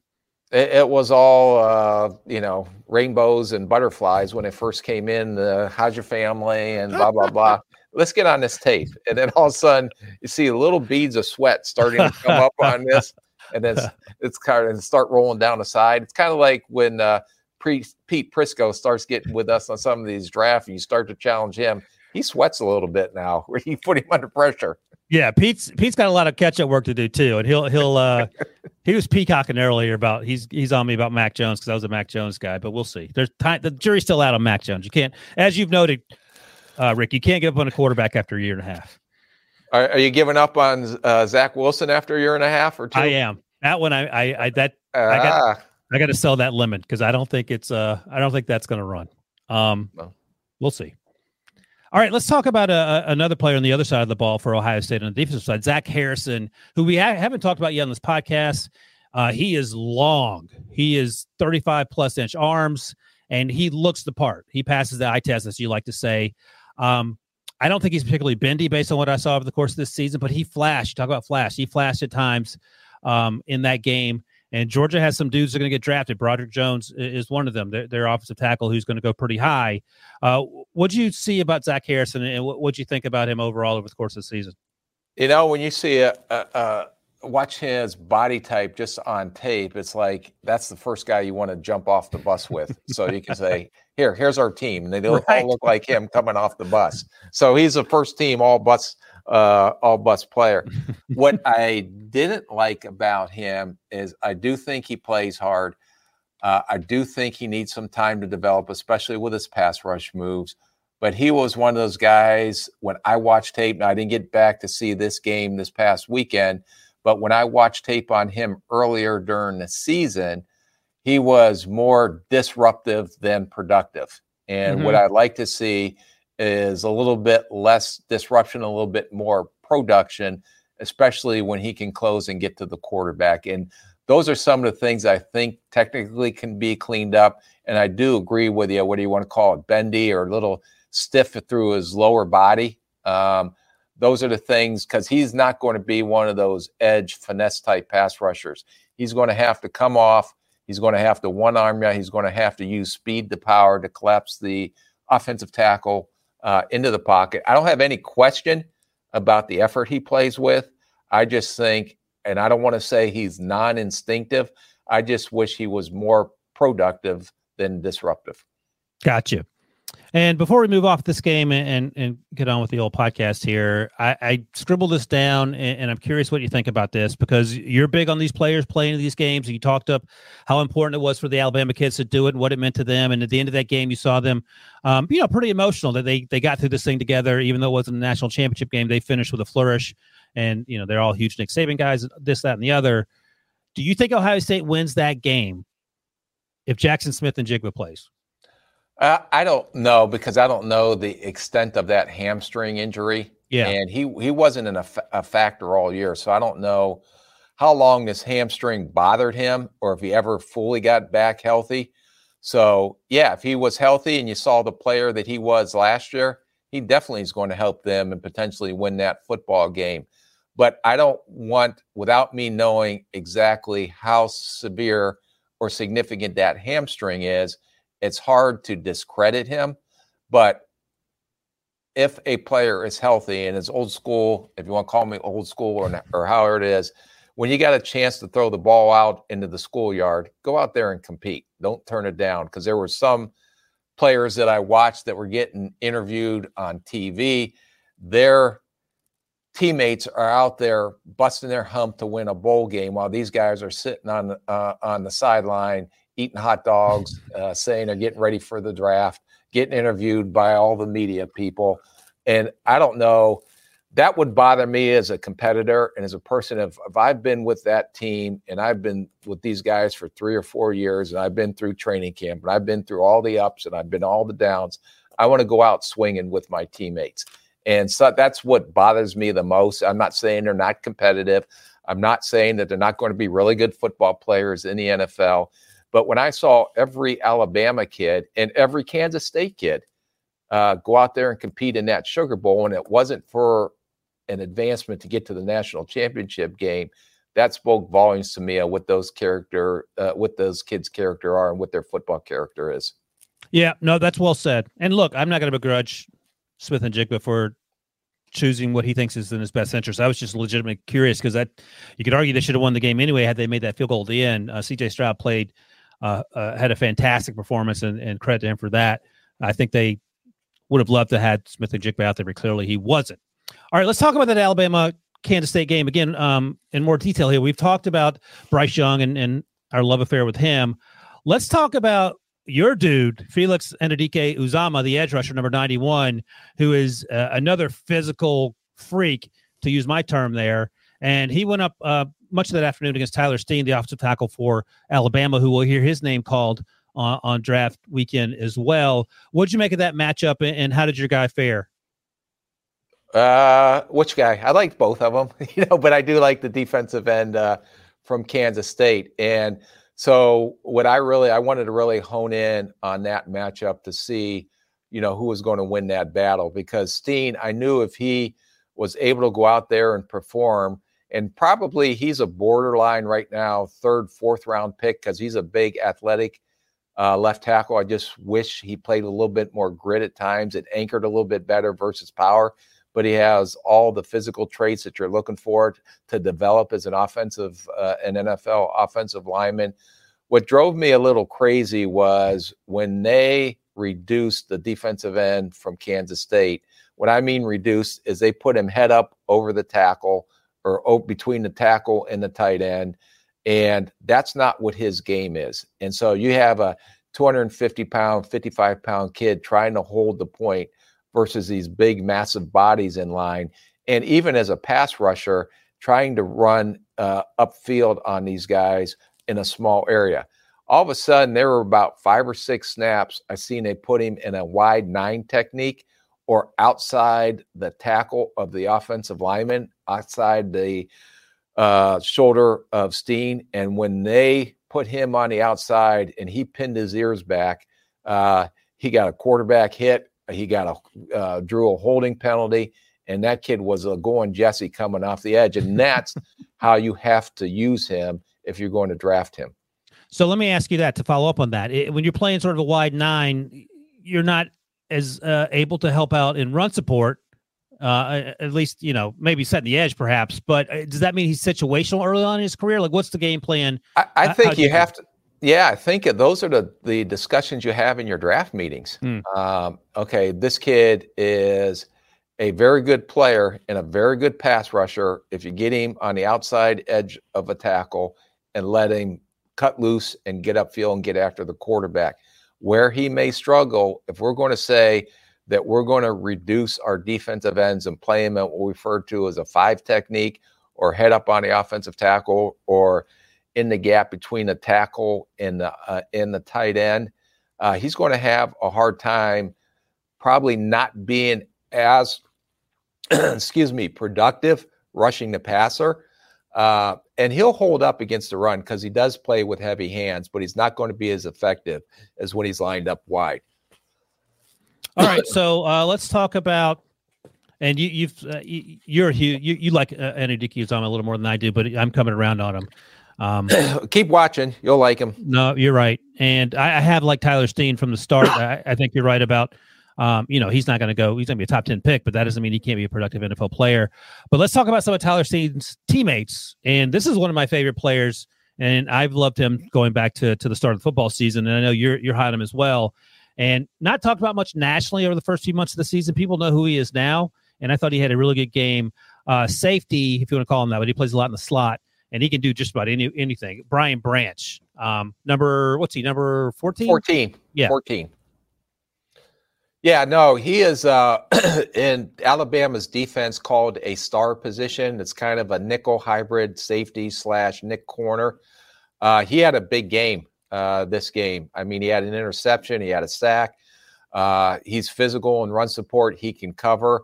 It, it was all, uh, you know, rainbows and butterflies when it first came in. The how's your family and blah blah blah. Let's get on this tape, and then all of a sudden you see little beads of sweat starting to come up on this, and then it's, it's kind of start rolling down the side. It's kind of like when uh, Pre- Pete Prisco starts getting with us on some of these drafts, and you start to challenge him he sweats a little bit now where you put him under pressure. Yeah, Pete's Pete's got a lot of catch up work to do too, and he'll he'll uh he was peacocking earlier about he's he's on me about Mac Jones because I was a Mac Jones guy, but we'll see. There's time the jury's still out on Mac Jones. You can't, as you've noted, uh, Rick, you can't give up on a quarterback after a year and a half. Are, are you giving up on uh, Zach Wilson after a year and a half or two? I am. That one, I I, I that I got ah. I got to sell that lemon because I don't think it's uh I don't think that's going to run. Um, well. we'll see. All right, let's talk about uh, another player on the other side of the ball for Ohio State on the defensive side, Zach Harrison, who we ha- haven't talked about yet on this podcast. Uh, he is long. He is 35 plus inch arms, and he looks the part. He passes the eye test, as you like to say. Um, I don't think he's particularly bendy based on what I saw over the course of this season, but he flashed. Talk about flash. He flashed at times um, in that game. And Georgia has some dudes that are going to get drafted. Broderick Jones is one of them. Their, their offensive tackle who's going to go pretty high. Uh, what do you see about Zach Harrison, and what do you think about him overall over the course of the season? You know, when you see a, a, a watch his body type just on tape, it's like that's the first guy you want to jump off the bus with. So you can say, "Here, here's our team," and they right. all look like him coming off the bus. So he's a first team all bus uh, all bus player. what I didn't like about him is I do think he plays hard. Uh, I do think he needs some time to develop, especially with his pass rush moves. But he was one of those guys when I watched tape. Now, I didn't get back to see this game this past weekend, but when I watched tape on him earlier during the season, he was more disruptive than productive. And mm-hmm. what I'd like to see is a little bit less disruption, a little bit more production, especially when he can close and get to the quarterback. And those are some of the things I think technically can be cleaned up. And I do agree with you. What do you want to call it? Bendy or a little stiff through his lower body. Um, those are the things because he's not going to be one of those edge finesse type pass rushers. He's going to have to come off. He's going to have to one arm you. He's going to have to use speed to power to collapse the offensive tackle uh, into the pocket. I don't have any question about the effort he plays with. I just think, and I don't want to say he's non instinctive, I just wish he was more productive than disruptive. Gotcha. And before we move off this game and, and, and get on with the old podcast here, I, I scribbled this down and, and, I'm curious what you think about this because you're big on these players playing these games. And you talked up how important it was for the Alabama kids to do it and what it meant to them. And at the end of that game, you saw them, um, you know, pretty emotional that they they got through this thing together, even though it wasn't a national championship game. They finished with a flourish, and you know they're all huge Nick Saban guys, this, that, and the other. Do you think Ohio State wins that game if Jackson Smith-Njigba plays? Uh, I don't know because I don't know the extent of that hamstring injury. Yeah, and he he wasn't in a, a factor all year, so I don't know how long this hamstring bothered him or if he ever fully got back healthy. So yeah, if he was healthy and you saw the player that he was last year, he definitely is going to help them and potentially win that football game. But I don't want, without me knowing exactly how severe or significant that hamstring is, it's hard to discredit him. But if a player is healthy and is old school, if you want to call me old school or, or however it is, when you got a chance to throw the ball out into the schoolyard, go out there and compete. Don't turn it down because there were some players that I watched that were getting interviewed on TV. Their teammates are out there busting their hump to win a bowl game while these guys are sitting on uh, on the sideline eating hot dogs, uh, saying they're getting ready for the draft, getting interviewed by all the media people. And I don't know, that would bother me as a competitor and as a person. If, if I've been with that team and I've been with these guys for three or four years and I've been through training camp and I've been through all the ups and I've been all the downs, I want to go out swinging with my teammates. And so that's what bothers me the most. I'm not saying they're not competitive. I'm not saying that they're not going to be really good football players in the NFL. But when I saw every Alabama kid and every Kansas State kid uh, go out there and compete in that Sugar Bowl, and it wasn't for an advancement to get to the national championship game, that spoke volumes to me of what those character, uh, what those kids' character are, and what their football character is. Yeah, no, that's well said. And look, I'm not going to begrudge Smith-Njigba for choosing what he thinks is in his best interest. I was just legitimately curious because that you could argue they should have won the game anyway had they made that field goal at the end. Uh, C.J. Stroud played uh, uh, had a fantastic performance, and, and credit to him for that. I think they would have loved to have Smith-Njigba out there, but clearly he wasn't. All right, let's talk about that Alabama Kansas State game again um, in more detail here. We've talked about Bryce Young and, and our love affair with him. Let's talk about your dude, Felix Anudike-Uzomah, the edge rusher, number 91, who is uh, another physical freak, to use my term there. And he went up uh, much of that afternoon against Tyler Steen, the offensive tackle for Alabama, who will hear his name called on, on draft weekend as well. What did you make of that matchup, and how did your guy fare? Uh, which guy? I liked both of them, you know, but I do like the defensive end uh, from Kansas State. And so, what I really I wanted to really hone in on that matchup to see, you know, who was going to win that battle because Steen, I knew if he was able to go out there and perform and probably he's a borderline right now, third, fourth round pick because he's a big athletic uh, left tackle. I just wish he played a little bit more grit at times. It anchored a little bit better versus power, but he has all the physical traits that you're looking for to develop as an offensive, uh, an NFL offensive lineman. What drove me a little crazy was when they reduced the defensive end from Kansas State. What I mean reduced is they put him head up over the tackle or between the tackle and the tight end. And that's not what his game is. And so you have a 250 pound, 55 pound kid trying to hold the point versus these big, massive bodies in line. And even as a pass rusher, trying to run uh, upfield on these guys in a small area. All of a sudden, there were about five or six snaps. I seen they put him in a wide nine technique or outside the tackle of the offensive lineman, outside the uh, shoulder of Steen. And when they put him on the outside and he pinned his ears back, uh, he got a quarterback hit. He got a uh, drew a holding penalty, and that kid was a going Jesse coming off the edge. And that's how you have to use him if you're going to draft him. So let me ask you that to follow up on that. It, when you're playing sort of a wide nine, you're not as uh, able to help out in run support. Uh, at least you know maybe setting the edge, perhaps. But uh, does that mean he's situational early on in his career? Like, what's the game plan? I, I think you, you have to. Yeah, I think those are the the discussions you have in your draft meetings. Mm. Um, okay, this kid is a very good player and a very good pass rusher. If you get him on the outside edge of a tackle and let him cut loose and get upfield and get after the quarterback, where he may struggle, if we're going to say that we're going to reduce our defensive ends and play him at what we refer to as a five technique or head up on the offensive tackle or in the gap between the tackle and the uh, and the tight end, uh, he's going to have a hard time probably not being as excuse me productive rushing the passer. Uh, and he'll hold up against the run because he does play with heavy hands, but he's not going to be as effective as when he's lined up wide. All right, so uh, let's talk about. And you, you've uh, you're you, you like uh, Andy on a little more than I do, but I'm coming around on him. Um, Keep watching, you'll like him. No, you're right, and I, I have like Tyler Steen from the start. I, I think you're right about um, you know, he's not going to go, he's going to be a top 10 pick, but that doesn't mean he can't be a productive NFL player. But let's talk about some of Tyler Steen's teammates. And this is one of my favorite players. And I've loved him going back to, to the start of the football season. And I know you're, you're high on him as well. And not talked about much nationally over the first few months of the season. People know who he is now. And I thought he had a really good game. Uh, safety, if you want to call him that, but he plays a lot in the slot and he can do just about any anything. Brian Branch, um, number what's he? Number fourteen. Fourteen. Yeah, fourteen. Yeah, no, he is uh, in Alabama's defense called a star position. It's kind of a nickel hybrid safety slash nick corner. Uh, he had a big game uh, this game. I mean, he had an interception, he had a sack. Uh, he's physical and run support. He can cover.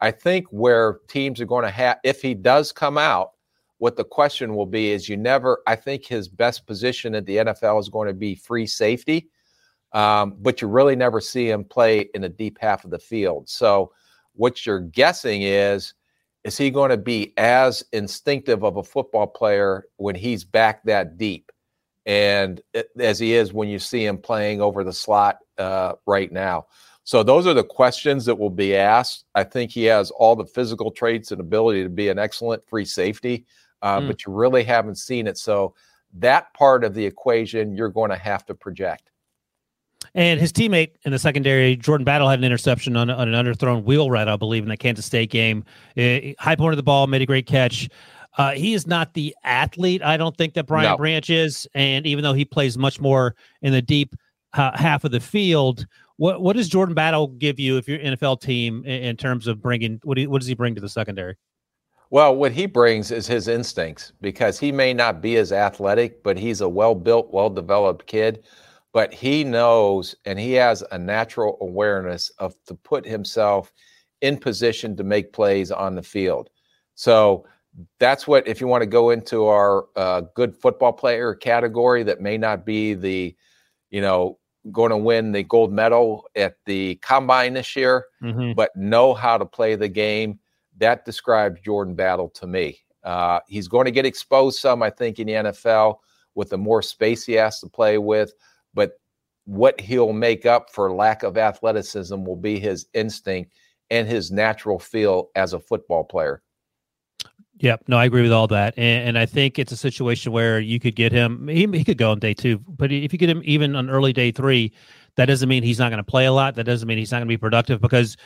I think where teams are going to have, if he does come out, what the question will be is you never, I think his best position at the NFL is going to be free safety um, but you really never see him play in the deep half of the field. So, what you're guessing is, is he going to be as instinctive of a football player when he's back that deep, and as he is when you see him playing over the slot uh, right now? So those are the questions that will be asked. I think he has all the physical traits and ability to be an excellent free safety, uh, mm. but you really haven't seen it. So that part of the equation you're going to have to project. And his teammate in the secondary, Jordan Battle, had an interception on, on an underthrown wheel route, I believe, in the Kansas State game. Uh, high point of the ball, made a great catch. Uh, he is not the athlete, I don't think, that Brian no. Branch is. And even though he plays much more in the deep uh, half of the field, what what does Jordan Battle give you if you're an NFL team in, in terms of bringing what, do, what does he bring to the secondary? Well, what he brings is his instincts because he may not be as athletic, but he's a well built, well developed kid but he knows and he has a natural awareness of to put himself in position to make plays on the field. So that's what if you want to go into our uh, good football player category that may not be the, you know, going to win the gold medal at the combine this year, mm-hmm. but know how to play the game. That describes Jordan Battle to me. Uh, he's going to get exposed some, I think, in the NFL with the more space he has to play with but what he'll make up for lack of athleticism will be his instinct and his natural feel as a football player. Yep. No, I agree with all that. And, and, I think it's a situation where you could get him, he, he could go on day two, but if you get him even on early day three, that doesn't mean he's not going to play a lot. That doesn't mean he's not going to be productive because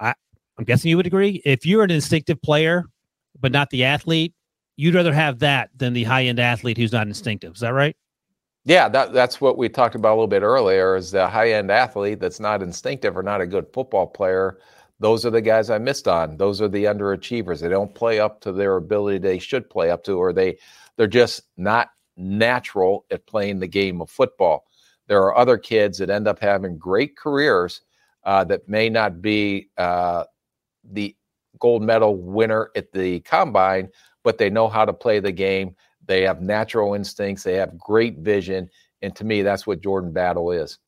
I, I'm guessing you would agree. If you're an instinctive player, but not the athlete, you'd rather have that than the high end athlete who's not instinctive. Is that right? Yeah, that, that's what we talked about a little bit earlier is the high end athlete that's not instinctive or not a good football player. Those are the guys I missed on. Those are the underachievers. They don't play up to their ability they should play up to, or they they're just not natural at playing the game of football. There are other kids that end up having great careers uh, that may not be uh, the gold medal winner at the combine, but they know how to play the game they have natural instincts. They have great vision. And to me, that's what Jordan Battle is.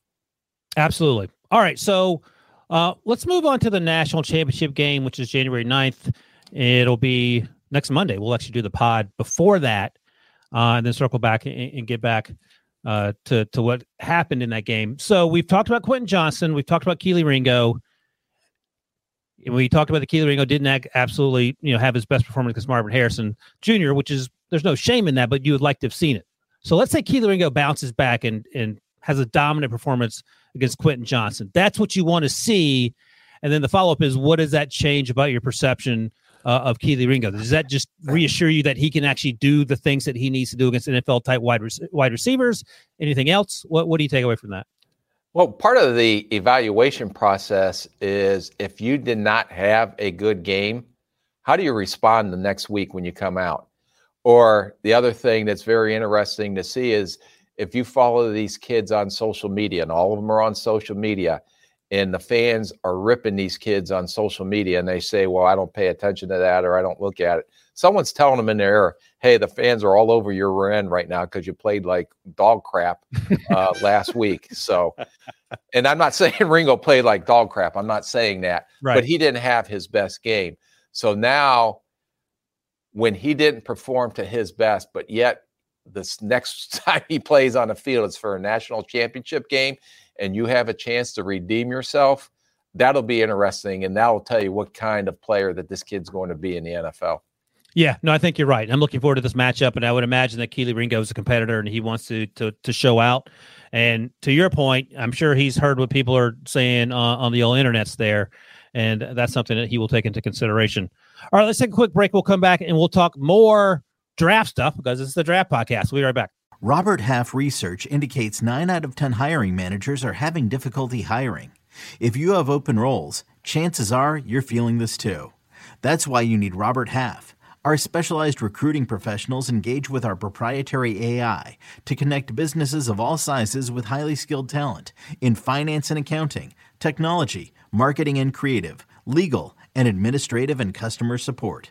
Absolutely. All right. So uh, let's move on to the national championship game, which is January 9th. It'll be next Monday. We'll actually do the pod before that uh, and then circle back and, and get back uh, to, to what happened in that game. So we've talked about Quentin Johnston. We've talked about Kelee Ringo. We talked about the Kelee Ringo didn't absolutely, you know, have his best performance against Marvin Harrison Jr., which is there's no shame in that, but you would like to have seen it. So let's say Kelee Ringo bounces back and and has a dominant performance against Quentin Johnston. That's what you want to see. And then the follow up is what does that change about your perception uh, of Kelee Ringo? Does that just reassure you that he can actually do the things that he needs to do against NFL type wide wide receivers? Anything else? What what do you take away from that? Well, part of the evaluation process is if you did not have a good game, how do you respond the next week when you come out? Or the other thing that's very interesting to see is if you follow these kids on social media, and all of them are on social media, and the fans are ripping these kids on social media and they say, Well, I don't pay attention to that or I don't look at it. Someone's telling them in their ear, Hey, the fans are all over your end right now because you played like dog crap uh, last week. So, and I'm not saying Ringo played like dog crap. I'm not saying that, right. but he didn't have his best game. So now, when he didn't perform to his best, but yet this next time he plays on the field, it's for a national championship game and you have a chance to redeem yourself, that'll be interesting. And that'll tell you what kind of player that this kid's going to be in the NFL. Yeah, no, I think you're right. I'm looking forward to this matchup, and I would imagine that Kelee Ringo is a competitor, and he wants to to to show out. And to your point, I'm sure he's heard what people are saying uh, on the old internets there, and that's something that he will take into consideration. All right, let's take a quick break. We'll come back and we'll talk more draft stuff because it's the draft podcast. We'll be right back. Robert Half research indicates 9 out of 10 hiring managers are having difficulty hiring. If you have open roles, chances are you're feeling this too. That's why you need Robert Half. Our specialized recruiting professionals engage with our proprietary AI to connect businesses of all sizes with highly skilled talent in finance and accounting, technology, marketing and creative, legal, and administrative and customer support.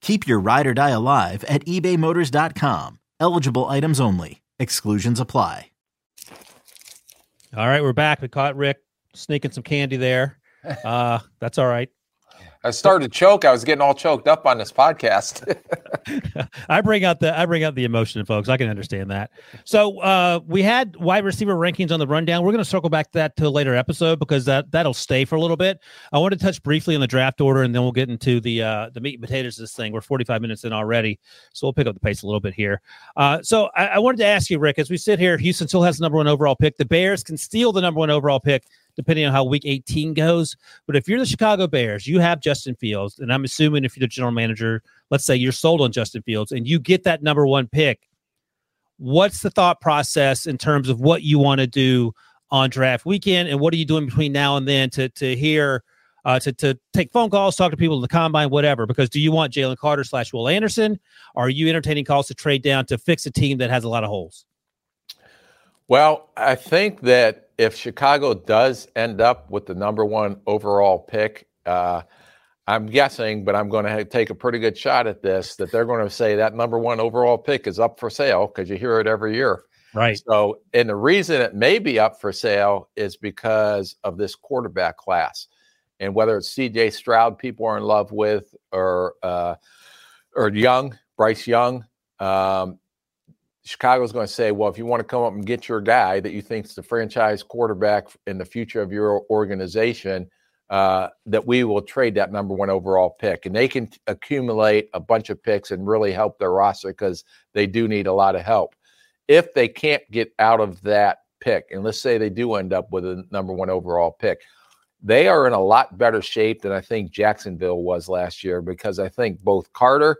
Keep your ride or die alive at ebaymotors.com. Eligible items only. Exclusions apply. All right, we're back. We caught Rick sneaking some candy there. Uh, that's all right. I started to choke. I was getting all choked up on this podcast. I bring out the I bring out the emotion, folks. I can understand that. So uh, we had wide receiver rankings on the rundown. We're going to circle back to that to a later episode because that that'll stay for a little bit. I want to touch briefly on the draft order, and then we'll get into the uh, the meat and potatoes of this thing. We're 45 minutes in already, so we'll pick up the pace a little bit here. Uh, so I, I wanted to ask you, Rick, as we sit here, Houston still has the number one overall pick. The Bears can steal the number one overall pick depending on how week 18 goes. But if you're the Chicago Bears, you have Justin Fields, and I'm assuming if you're the general manager, let's say you're sold on Justin Fields and you get that number one pick, what's the thought process in terms of what you want to do on draft weekend and what are you doing between now and then to to hear uh, to to take phone calls, talk to people in the combine, whatever. Because do you want Jalen Carter slash Will Anderson? Or are you entertaining calls to trade down to fix a team that has a lot of holes? Well, I think that if Chicago does end up with the number one overall pick, uh, I'm guessing, but I'm going to take a pretty good shot at this that they're going to say that number one overall pick is up for sale because you hear it every year. Right. So, and the reason it may be up for sale is because of this quarterback class, and whether it's C.J. Stroud, people are in love with, or uh, or Young, Bryce Young. Um, Chicago's going to say, well, if you want to come up and get your guy that you think is the franchise quarterback in the future of your organization, uh, that we will trade that number one overall pick. And they can accumulate a bunch of picks and really help their roster because they do need a lot of help. If they can't get out of that pick, and let's say they do end up with a number one overall pick, they are in a lot better shape than I think Jacksonville was last year because I think both Carter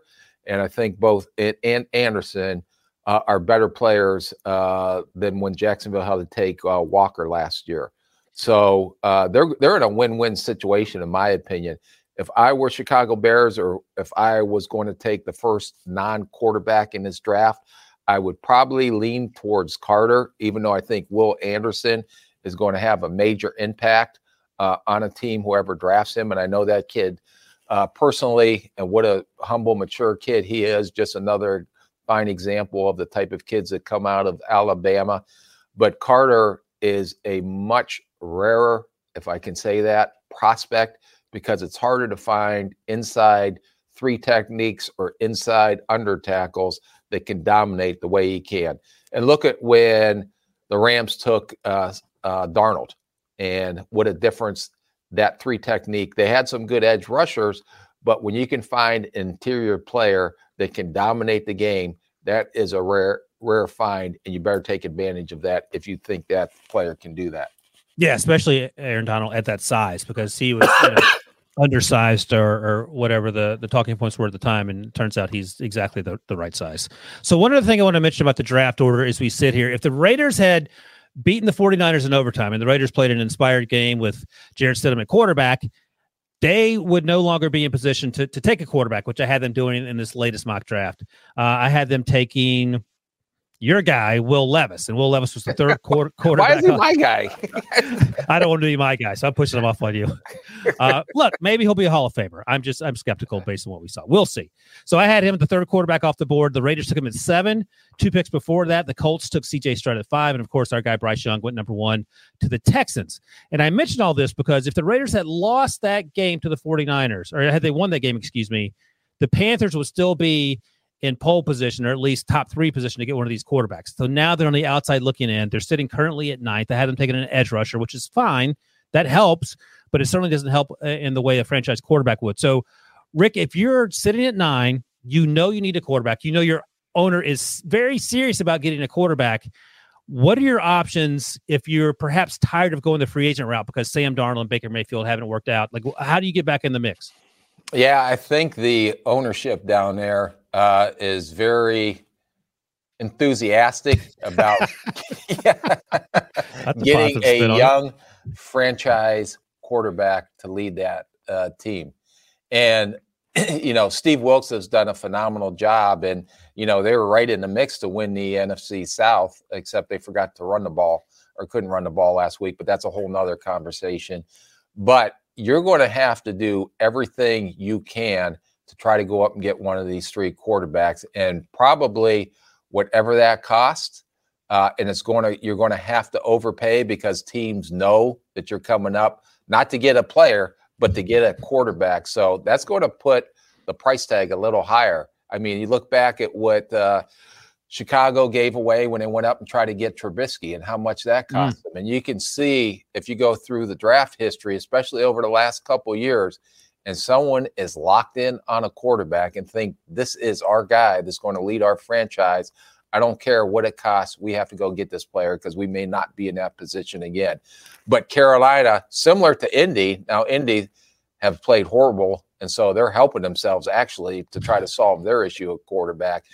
and I think both and Anderson uh, are better players uh, than when Jacksonville had to take uh, Walker last year. So uh, they're they're in a win-win situation, in my opinion. If I were Chicago Bears, or if I was going to take the first non-quarterback in this draft, I would probably lean towards Carter, even though I think Will Anderson is going to have a major impact uh, on a team, whoever drafts him. And I know that kid uh, personally, and what a humble, mature kid he is. Just another fine example of the type of kids that come out of Alabama. But Carter is a much rarer, if I can say that, prospect because it's harder to find inside three techniques or inside under tackles that can dominate the way he can. And look at when the Rams took uh, uh, Donald and what a difference that three technique. They had some good edge rushers, but when you can find an interior player that can dominate the game, that is a rare rare find, and you better take advantage of that if you think that player can do that. Yeah, especially Aaron Donald at that size because he was you know, undersized or, or whatever the, the talking points were at the time. And turns out he's exactly the, the right size. So, one other thing I want to mention about the draft order as we sit here, if the Raiders had beaten the 49ers in overtime and the Raiders played an inspired game with Jarrett Stidham at quarterback, they would no longer be in position to, to take a quarterback, which I had them doing in this latest mock draft. Uh, I had them taking your guy, Will Levis, and Will Levis was the third quarter quarterback. Why is he my guy? I don't want to be my guy, so I'm pushing him off on you. Uh, look, maybe he'll be a Hall of Famer. I'm just I'm skeptical based on what we saw. We'll see. So I had him the third quarterback off the board. The Raiders took him at seven. Two picks before that, the Colts took C.J. Stroud at five, and of course our guy Bryce Young went number one to the Texans. And I mentioned all this because if the Raiders had lost that game to the 49ers, or had they won that game, excuse me, the Panthers would still be in pole position or at least top three position to get one of these quarterbacks. So now they're on the outside looking in. They're sitting currently at ninth. I them taking an edge rusher, which is fine. That helps, but it certainly doesn't help uh, in the way a franchise quarterback would. So, Rick, if you're sitting at nine, you know you need a quarterback. You know your owner is very serious about getting a quarterback. What are your options if you're perhaps tired of going the free agent route because Sam Darnold and Baker Mayfield haven't worked out? Like, how do you get back in the mix? Yeah, I think the ownership down there uh, is very enthusiastic about getting a young franchise quarterback to lead that uh, team. And, you know, Steve Wilks has done a phenomenal job. And, you know, they were right in the mix to win the NFC South, except they forgot to run the ball or couldn't run the ball last week. But that's a whole nother conversation. But you're going to have to do everything you can to try to go up and get one of these three quarterbacks, and probably whatever that costs. Uh, and it's going to you're going to have to overpay because teams know that you're coming up not to get a player but to get a quarterback. So that's going to put the price tag a little higher. I mean, you look back at what uh, Chicago gave away when they went up and tried to get Trubisky and how much that mm. cost mm. them. And you can see if you go through the draft history, especially over the last couple years, and someone is locked in on a quarterback and think this is our guy that's going to lead our franchise. I don't care what it costs. We have to go get this player because we may not be in that position again. But Carolina, similar to Indy, now Indy have played horrible and so they're helping themselves actually to try to solve their issue of quarterback.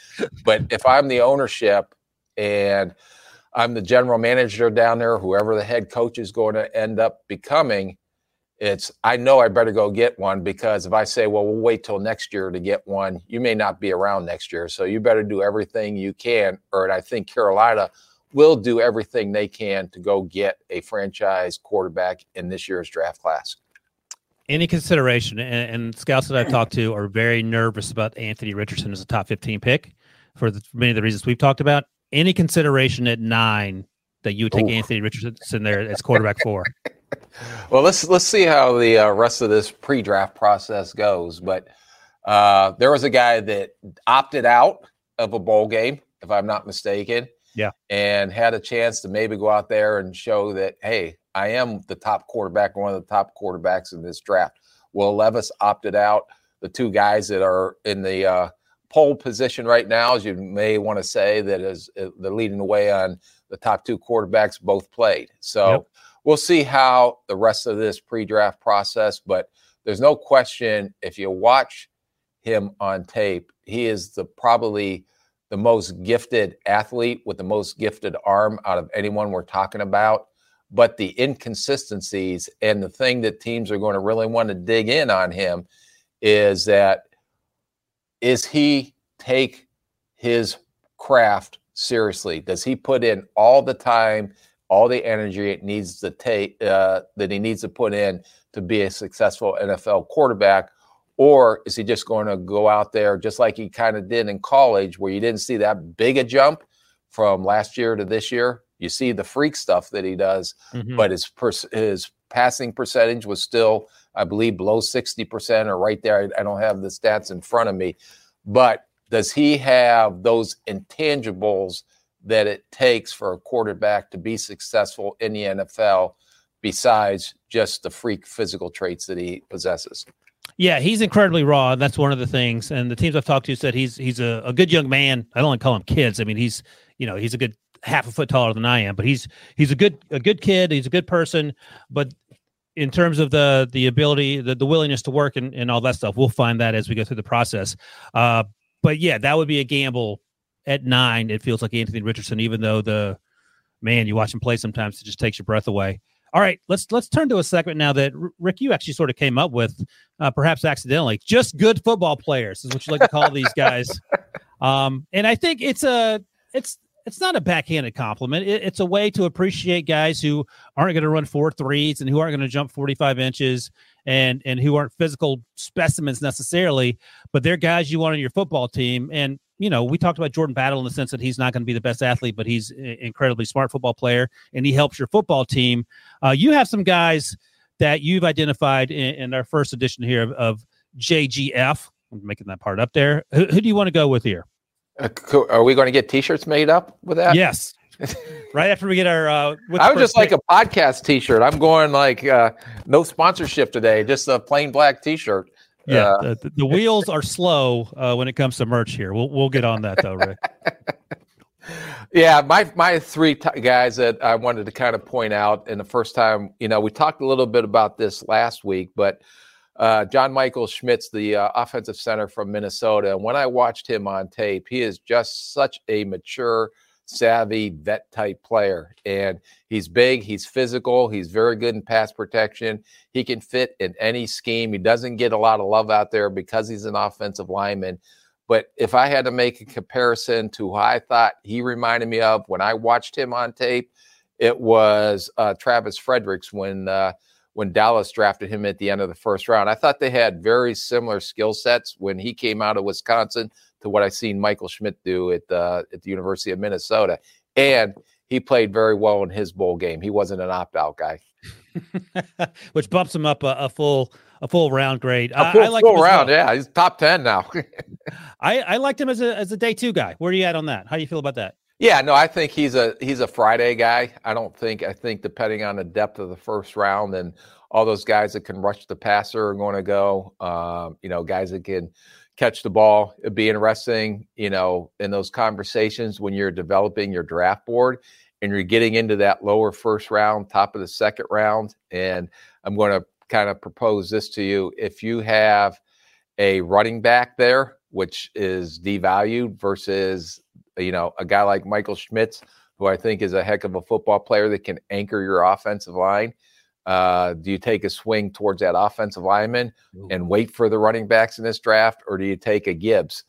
But if I'm the ownership and I'm the general manager down there, whoever the head coach is going to end up becoming, it's I know I better go get one because if I say, well, we'll wait till next year to get one, you may not be around next year. So you better do everything you can. Or I think Carolina will do everything they can to go get a franchise quarterback in this year's draft class any consideration, and, and, scouts that I've talked to are very nervous about Anthony Richardson as a top 15 pick for, the, for many of the reasons we've talked about. Any consideration at nine that you would take Ooh. Anthony Richardson there as quarterback for? well, let's let's see how the uh, rest of this pre-draft process goes. But uh, there was a guy that opted out of a bowl game, if I'm not mistaken. Yeah, and had a chance to maybe go out there and show that, hey, I am the top quarterback, one of the top quarterbacks in this draft. Will Levis opted out. The two guys that are in the uh, pole position right now, as you may want to say, that is uh, the leading the way on the top two quarterbacks both played. So yep. We'll see how the rest of this pre-draft process. But there's no question if you watch him on tape, he is the probably the most gifted athlete with the most gifted arm out of anyone we're talking about. But the inconsistencies and the thing that teams are going to really want to dig in on him is that is he take his craft seriously? Does he put in all the time, all the energy it needs to take uh, that he needs to put in to be a successful NFL quarterback? Or is he just going to go out there just like he kind of did in college, where you didn't see that big a jump from last year to this year? You see the freak stuff that he does, mm-hmm. but his his passing percentage was still, I believe, below sixty percent or right there. I, I don't have the stats in front of me, but does he have those intangibles that it takes for a quarterback to be successful in the NFL besides just the freak physical traits that he possesses? Yeah, he's incredibly raw. And That's one of the things. And the teams I've talked to said he's he's a, a good young man. I don't want to call him kids. I mean, he's you know he's a good half a foot taller than I am, but he's he's a good a good kid. He's a good person. But in terms of the the ability, the, the willingness to work and, and all that stuff, we'll find that as we go through the process. Uh, but yeah, that would be a gamble at nine. It feels like Anthony Richardson, even though the man you watch him play sometimes it just takes your breath away. All right, let's let's turn to a segment now that Rick you actually sort of came up with, uh, perhaps accidentally. Just good football players is what you like to call these guys. Um, and I think it's a it's it's not a backhanded compliment. It, it's a way to appreciate guys who aren't going to run four threes and who aren't going to jump 45 inches and and who aren't physical specimens necessarily, but they're guys you want on your football team. And you know, we talked about Jordan Battle in the sense that he's not going to be the best athlete, but he's an incredibly smart football player and he helps your football team. Uh, you have some guys that you've identified in, in our first edition here of, of JGF. I'm making that part up there. Who, who do you want to go with here? Uh, are we going to get T-shirts made up with that? Yes. right after we get our. Uh, I would just like a podcast T-shirt. I'm going like uh, no sponsorship today, just a plain black T-shirt. Yeah, uh, the, the, wheels are slow uh, when it comes to merch here. We'll we'll get on that though, Rick. yeah, my my three t- guys that I wanted to kind of point out, and the first time, you know, we talked a little bit about this last week, but uh, John Michael Schmitz, the uh, offensive center from Minnesota. And when I watched him on tape, he is just such a mature, savvy, vet type player. And he's big, he's physical, he's very good in pass protection. He can fit in any scheme. He doesn't get a lot of love out there because he's an offensive lineman. But if I had to make a comparison to who I thought he reminded me of when I watched him on tape, it was uh, Travis Fredericks when uh, when Dallas drafted him at the end of the first round. I thought they had very similar skill sets when he came out of Wisconsin to what I've seen Michael Schmitz do at the at the University of Minnesota, and he played very well in his bowl game. He wasn't an opt out guy, which bumps him up a, a, full a full round grade. A full, I, I like full round, well. yeah, he's top ten now. I I liked him as a as a day two guy. Where are you at on that? How do you feel about that? Yeah, no, I think he's a he's a Friday guy. I don't think I think depending on the depth of the first round and all those guys that can rush the passer are going to go. Um, you know, guys that can catch the ball. Uh, It'd be interesting, you know, in those conversations when you're developing your draft board and you're getting into that lower first round, top of the second round. And I'm going to kind of propose this to you: if you have a running back there, which is devalued versus you know, a guy like Michael Schmitz, who I think is a heck of a football player that can anchor your offensive line. Uh, do you take a swing towards that offensive lineman and wait for the running backs in this draft, or do you take a Gibbs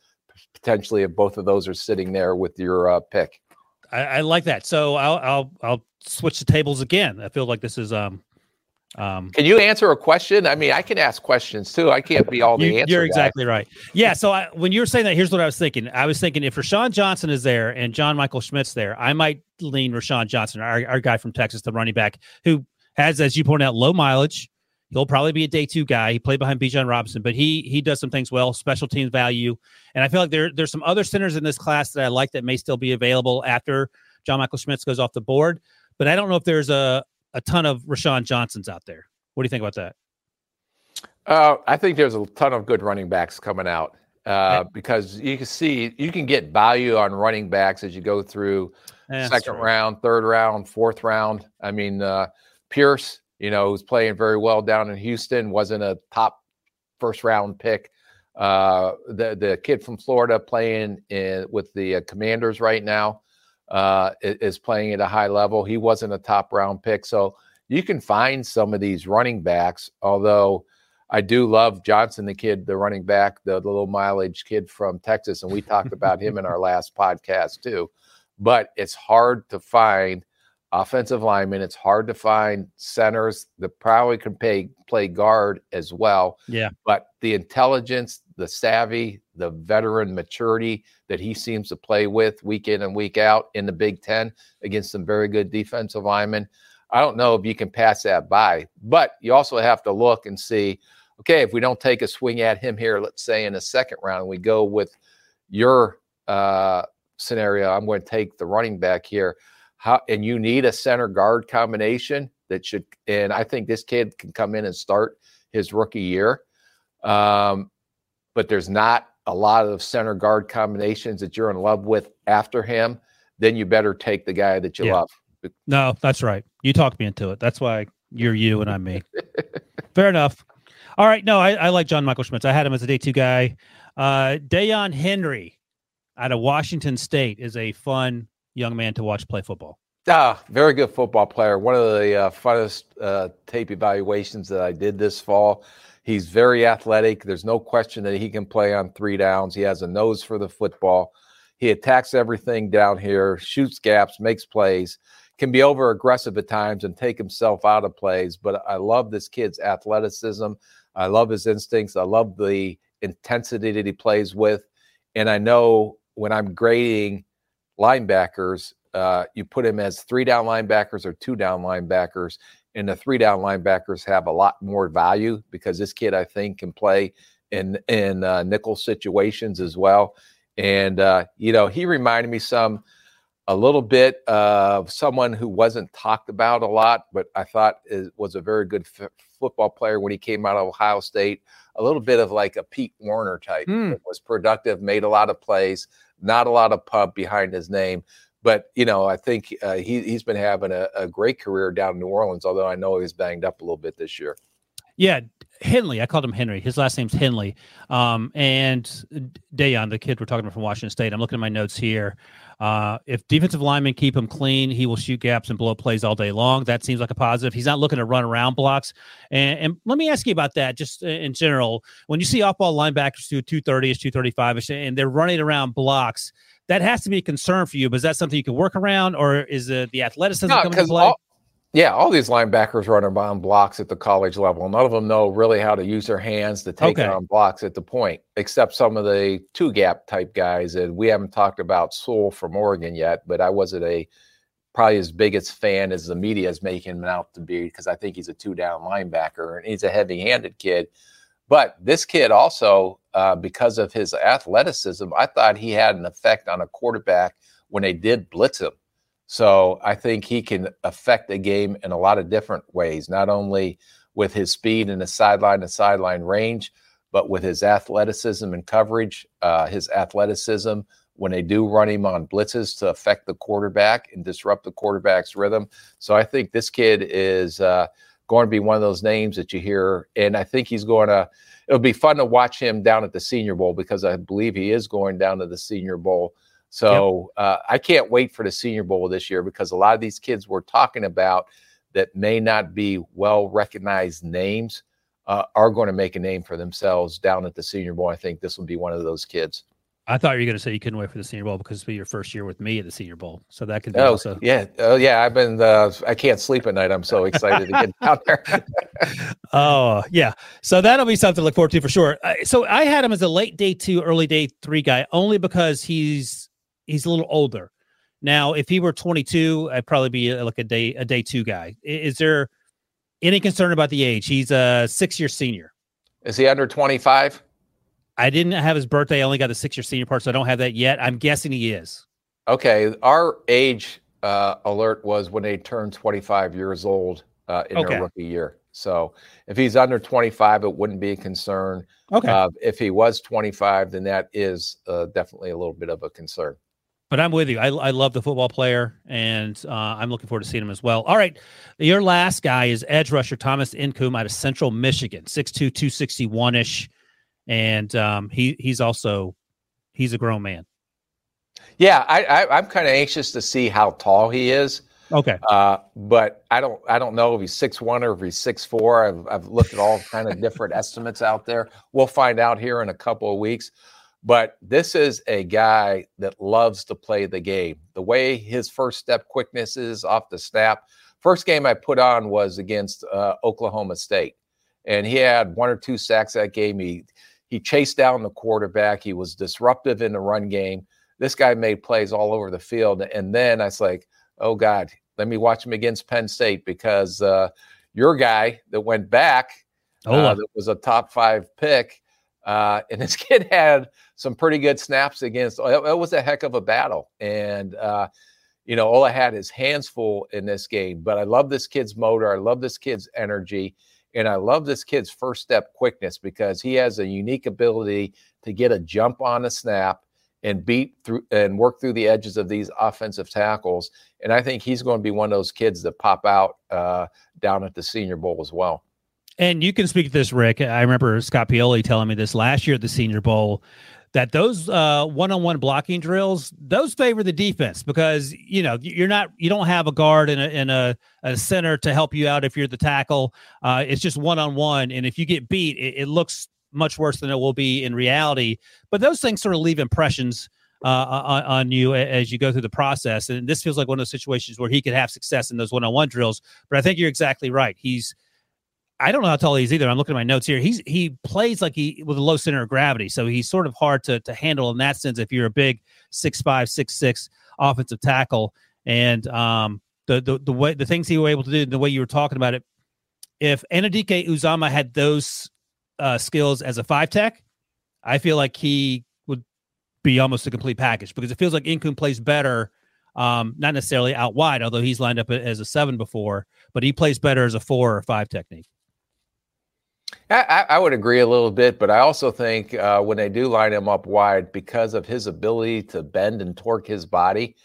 potentially if both of those are sitting there with your uh, pick? I, I, like that. So I'll I'll I'll switch the tables again. I feel like this is um um, can you answer a question? I mean, I can ask questions too. I can't be all the you, answer. You're exactly guy. right. Yeah. So I, when you were saying that, here's what I was thinking. I was thinking if Roschon Johnson is there and John Michael Schmitz there, I might lean Roschon Johnson, our, our guy from Texas, the running back, who has, as you point out, low mileage. He'll probably be a day two guy. He played behind Bijan Robinson, but he he does some things well, special teams value. And I feel like there there's some other centers in this class that I like that may still be available after John Michael Schmitz goes off the board. But I don't know if there's a, a ton of Roschon Johnsons out there. What do you think about that? Uh, I think there's a ton of good running backs coming out uh, because you can see you can get value on running backs as you go through second round, third round, fourth round. I mean, uh, Pierce, you know, who's playing very well down in Houston, wasn't a top first round pick Uh, the the kid from Florida playing in, with the uh, Commanders right now uh, is playing at a high level. He wasn't a top round pick, so you can find some of these running backs. Although I do love Johnson, the kid, the running back, the, the little mileage kid from Texas, and we talked about him in our last podcast too. But it's hard to find offensive linemen. It's hard to find centers that probably can pay, play guard as well. Yeah. But the intelligence, the savvy, the veteran maturity that he seems to play with week in and week out in the Big Ten against some very good defensive linemen. I don't know if you can pass that by, but you also have to look and see okay, if we don't take a swing at him here, let's say in the second round, we go with your uh, scenario, I'm going to take the running back here. How, and you need a center guard combination that should, and I think this kid can come in and start his rookie year. Um, but there's not a lot of center guard combinations that you're in love with after him, then you better take the guy that you yeah. love. No, that's right. You talked me into it. That's why you're you and I'm me. Fair enough. All right. No, I, I like John Michael Schmitz. I had him as a day two guy. Uh, Daiyan Henley out of Washington State is a fun young man to watch play football. Ah, very good football player. One of the uh, funnest uh, tape evaluations that I did this fall. He's very athletic. There's no question that he can play on three downs. He has a nose for the football. He attacks everything down here, shoots gaps, makes plays, can be over aggressive at times and take himself out of plays. But I love this kid's athleticism. I love his instincts. I love the intensity that he plays with. And I know when I'm grading linebackers, uh, you put him as three down linebackers or two down linebackers, and the three down linebackers have a lot more value because this kid, I think, can play in in uh, nickel situations as well. And uh, you know, he reminded me some a little bit of someone who wasn't talked about a lot, but I thought is, was a very good f- football player when he came out of Ohio State. A little bit of like a Pete Werner type. Mm. Was productive, made a lot of plays, not a lot of pub behind his name. But you know, I think uh, he he's been having a, a, great career down in New Orleans. Although I know he's banged up a little bit this year. Yeah, Henley. I called him Henry. His last name's Henley. Um, and Daiyan, the kid we're talking about from Washington State. I'm looking at my notes here. Uh, if defensive linemen keep him clean, he will shoot gaps and blow plays all day long. That seems like a positive. He's not looking to run around blocks. And, and let me ask you about that, just in general. When you see off-ball linebackers do 230ish, 235ish, and they're running around blocks, that has to be a concern for you. But is that something you can work around, or is it the athleticism no, coming into play? All, yeah, all these linebackers running around blocks at the college level. None of them know really how to use their hands to take okay. on blocks at the point, except some of the two gap type guys. And we haven't talked about Sewell from Oregon yet, but I wasn't a probably his biggest fan as the media is making him out to be because I think he's a two down linebacker and he's a heavy handed kid. But this kid also, uh, because of his athleticism, I thought he had an effect on a quarterback when they did blitz him so I think he can affect the game in a lot of different ways, not only with his speed and his sideline to sideline range, but with his athleticism and coverage, uh, his athleticism when they do run him on blitzes to affect the quarterback and disrupt the quarterback's rhythm. So I think this kid is uh, going to be one of those names that you hear, and I think he's going to. It'll be fun to watch him down at the Senior Bowl because I believe he is going down to the Senior Bowl so yep. uh, I can't wait for the Senior Bowl this year because a lot of these kids we're talking about that may not be well recognized names uh, are going to make a name for themselves down at the Senior Bowl. I think this will be one of those kids. I thought you were going to say you couldn't wait for the Senior Bowl because it'll be your first year with me at the Senior Bowl, so that could be oh, also. Yeah, oh yeah, I've been. Uh, I can't sleep at night. I'm so excited to get out there. oh yeah, so that'll be something to look forward to for sure. So I had him as a late day two, early day three guy only because he's he's a little older. Now, if he were 22, I'd probably be like a day a day two guy. Is there any concern about the age? He's a six year senior. Is he under 25? I didn't have his birthday. I only got the six year senior part, so I don't have that yet. I'm guessing he is. Okay. Our age uh, alert was when they turned 25 years old uh, in okay. their rookie year. So if he's under 25, it wouldn't be a concern. Okay. Uh, if he was 25, then that is uh, definitely a little bit of a concern. But I'm with you. I, I love the football player, and uh, I'm looking forward to seeing him as well. All right. Your last guy is edge rusher Thomas Incoom out of Central Michigan, 6'2, 261 ish. and um, he he's also he's a grown man. Yeah, I, I, am kind of anxious to see how tall he is. Okay. Uh, but I don't I don't know if he's six one or if he's six four. I've I've looked at all kind of different estimates out there. We'll find out here in a couple of weeks. But this is a guy that loves to play the game. The way his first step quickness is off the snap. First game I put on was against uh, Oklahoma State, and he had one or two sacks that game. He he chased down the quarterback. He was disruptive in the run game. This guy made plays all over the field. And then I was like, oh God, let me watch him against Penn State because uh, your guy that went back, uh, that was a top five pick, uh, and this kid had some pretty good snaps against. It was a heck of a battle, and uh, you know Olu had his hands full in this game. But I love this kid's motor. I love this kid's energy, and I love this kid's first step quickness because he has a unique ability to get a jump on a snap and beat through and work through the edges of these offensive tackles. And I think he's going to be one of those kids that pop out uh, down at the Senior Bowl as well. And you can speak to this, Rick. I remember Scott Pioli telling me this last year at the Senior Bowl that those uh, one-on-one blocking drills those favor the defense because you know you're not you don't have a guard and a, and a, a center to help you out if you're the tackle. Uh, it's just one-on-one, and if you get beat, it, it looks much worse than it will be in reality. But those things sort of leave impressions uh, on, on, you as you go through the process. And this feels like one of those situations where he could have success in those one-on-one drills. But I think you're exactly right. He's I don't know how tall he is either. I'm looking at my notes here. He's he plays like he with a low center of gravity, so he's sort of hard to to handle in that sense. If you're a big six five six six offensive tackle, and um the the the way the things he was able to do, the way you were talking about it, if Anudike-Uzomah had those uh, skills as a five tech, I feel like he would be almost a complete package because it feels like Incoom plays better, um, not necessarily out wide, although he's lined up as a seven before, but he plays better as a four or five technique. I, I would agree a little bit, but I also think uh, when they do line him up wide, because of his ability to bend and torque his body,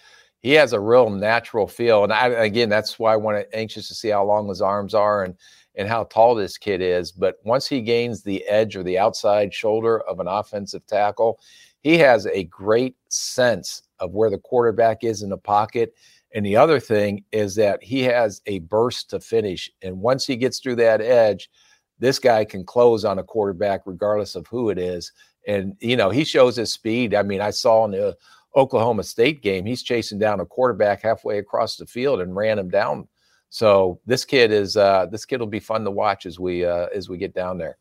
he has a real natural feel. And I, again, that's why I want to anxious to see how long his arms are and and how tall this kid is. But once he gains the edge or the outside shoulder of an offensive tackle, he has a great sense of where the quarterback is in the pocket. And the other thing is that he has a burst to finish. And once he gets through that edge, this guy can close on a quarterback regardless of who it is. And, you know, he shows his speed. I mean, I saw in the Oklahoma State game, he's chasing down a quarterback halfway across the field and ran him down so this kid is uh, this kid will be fun to watch as we uh, as we get down there.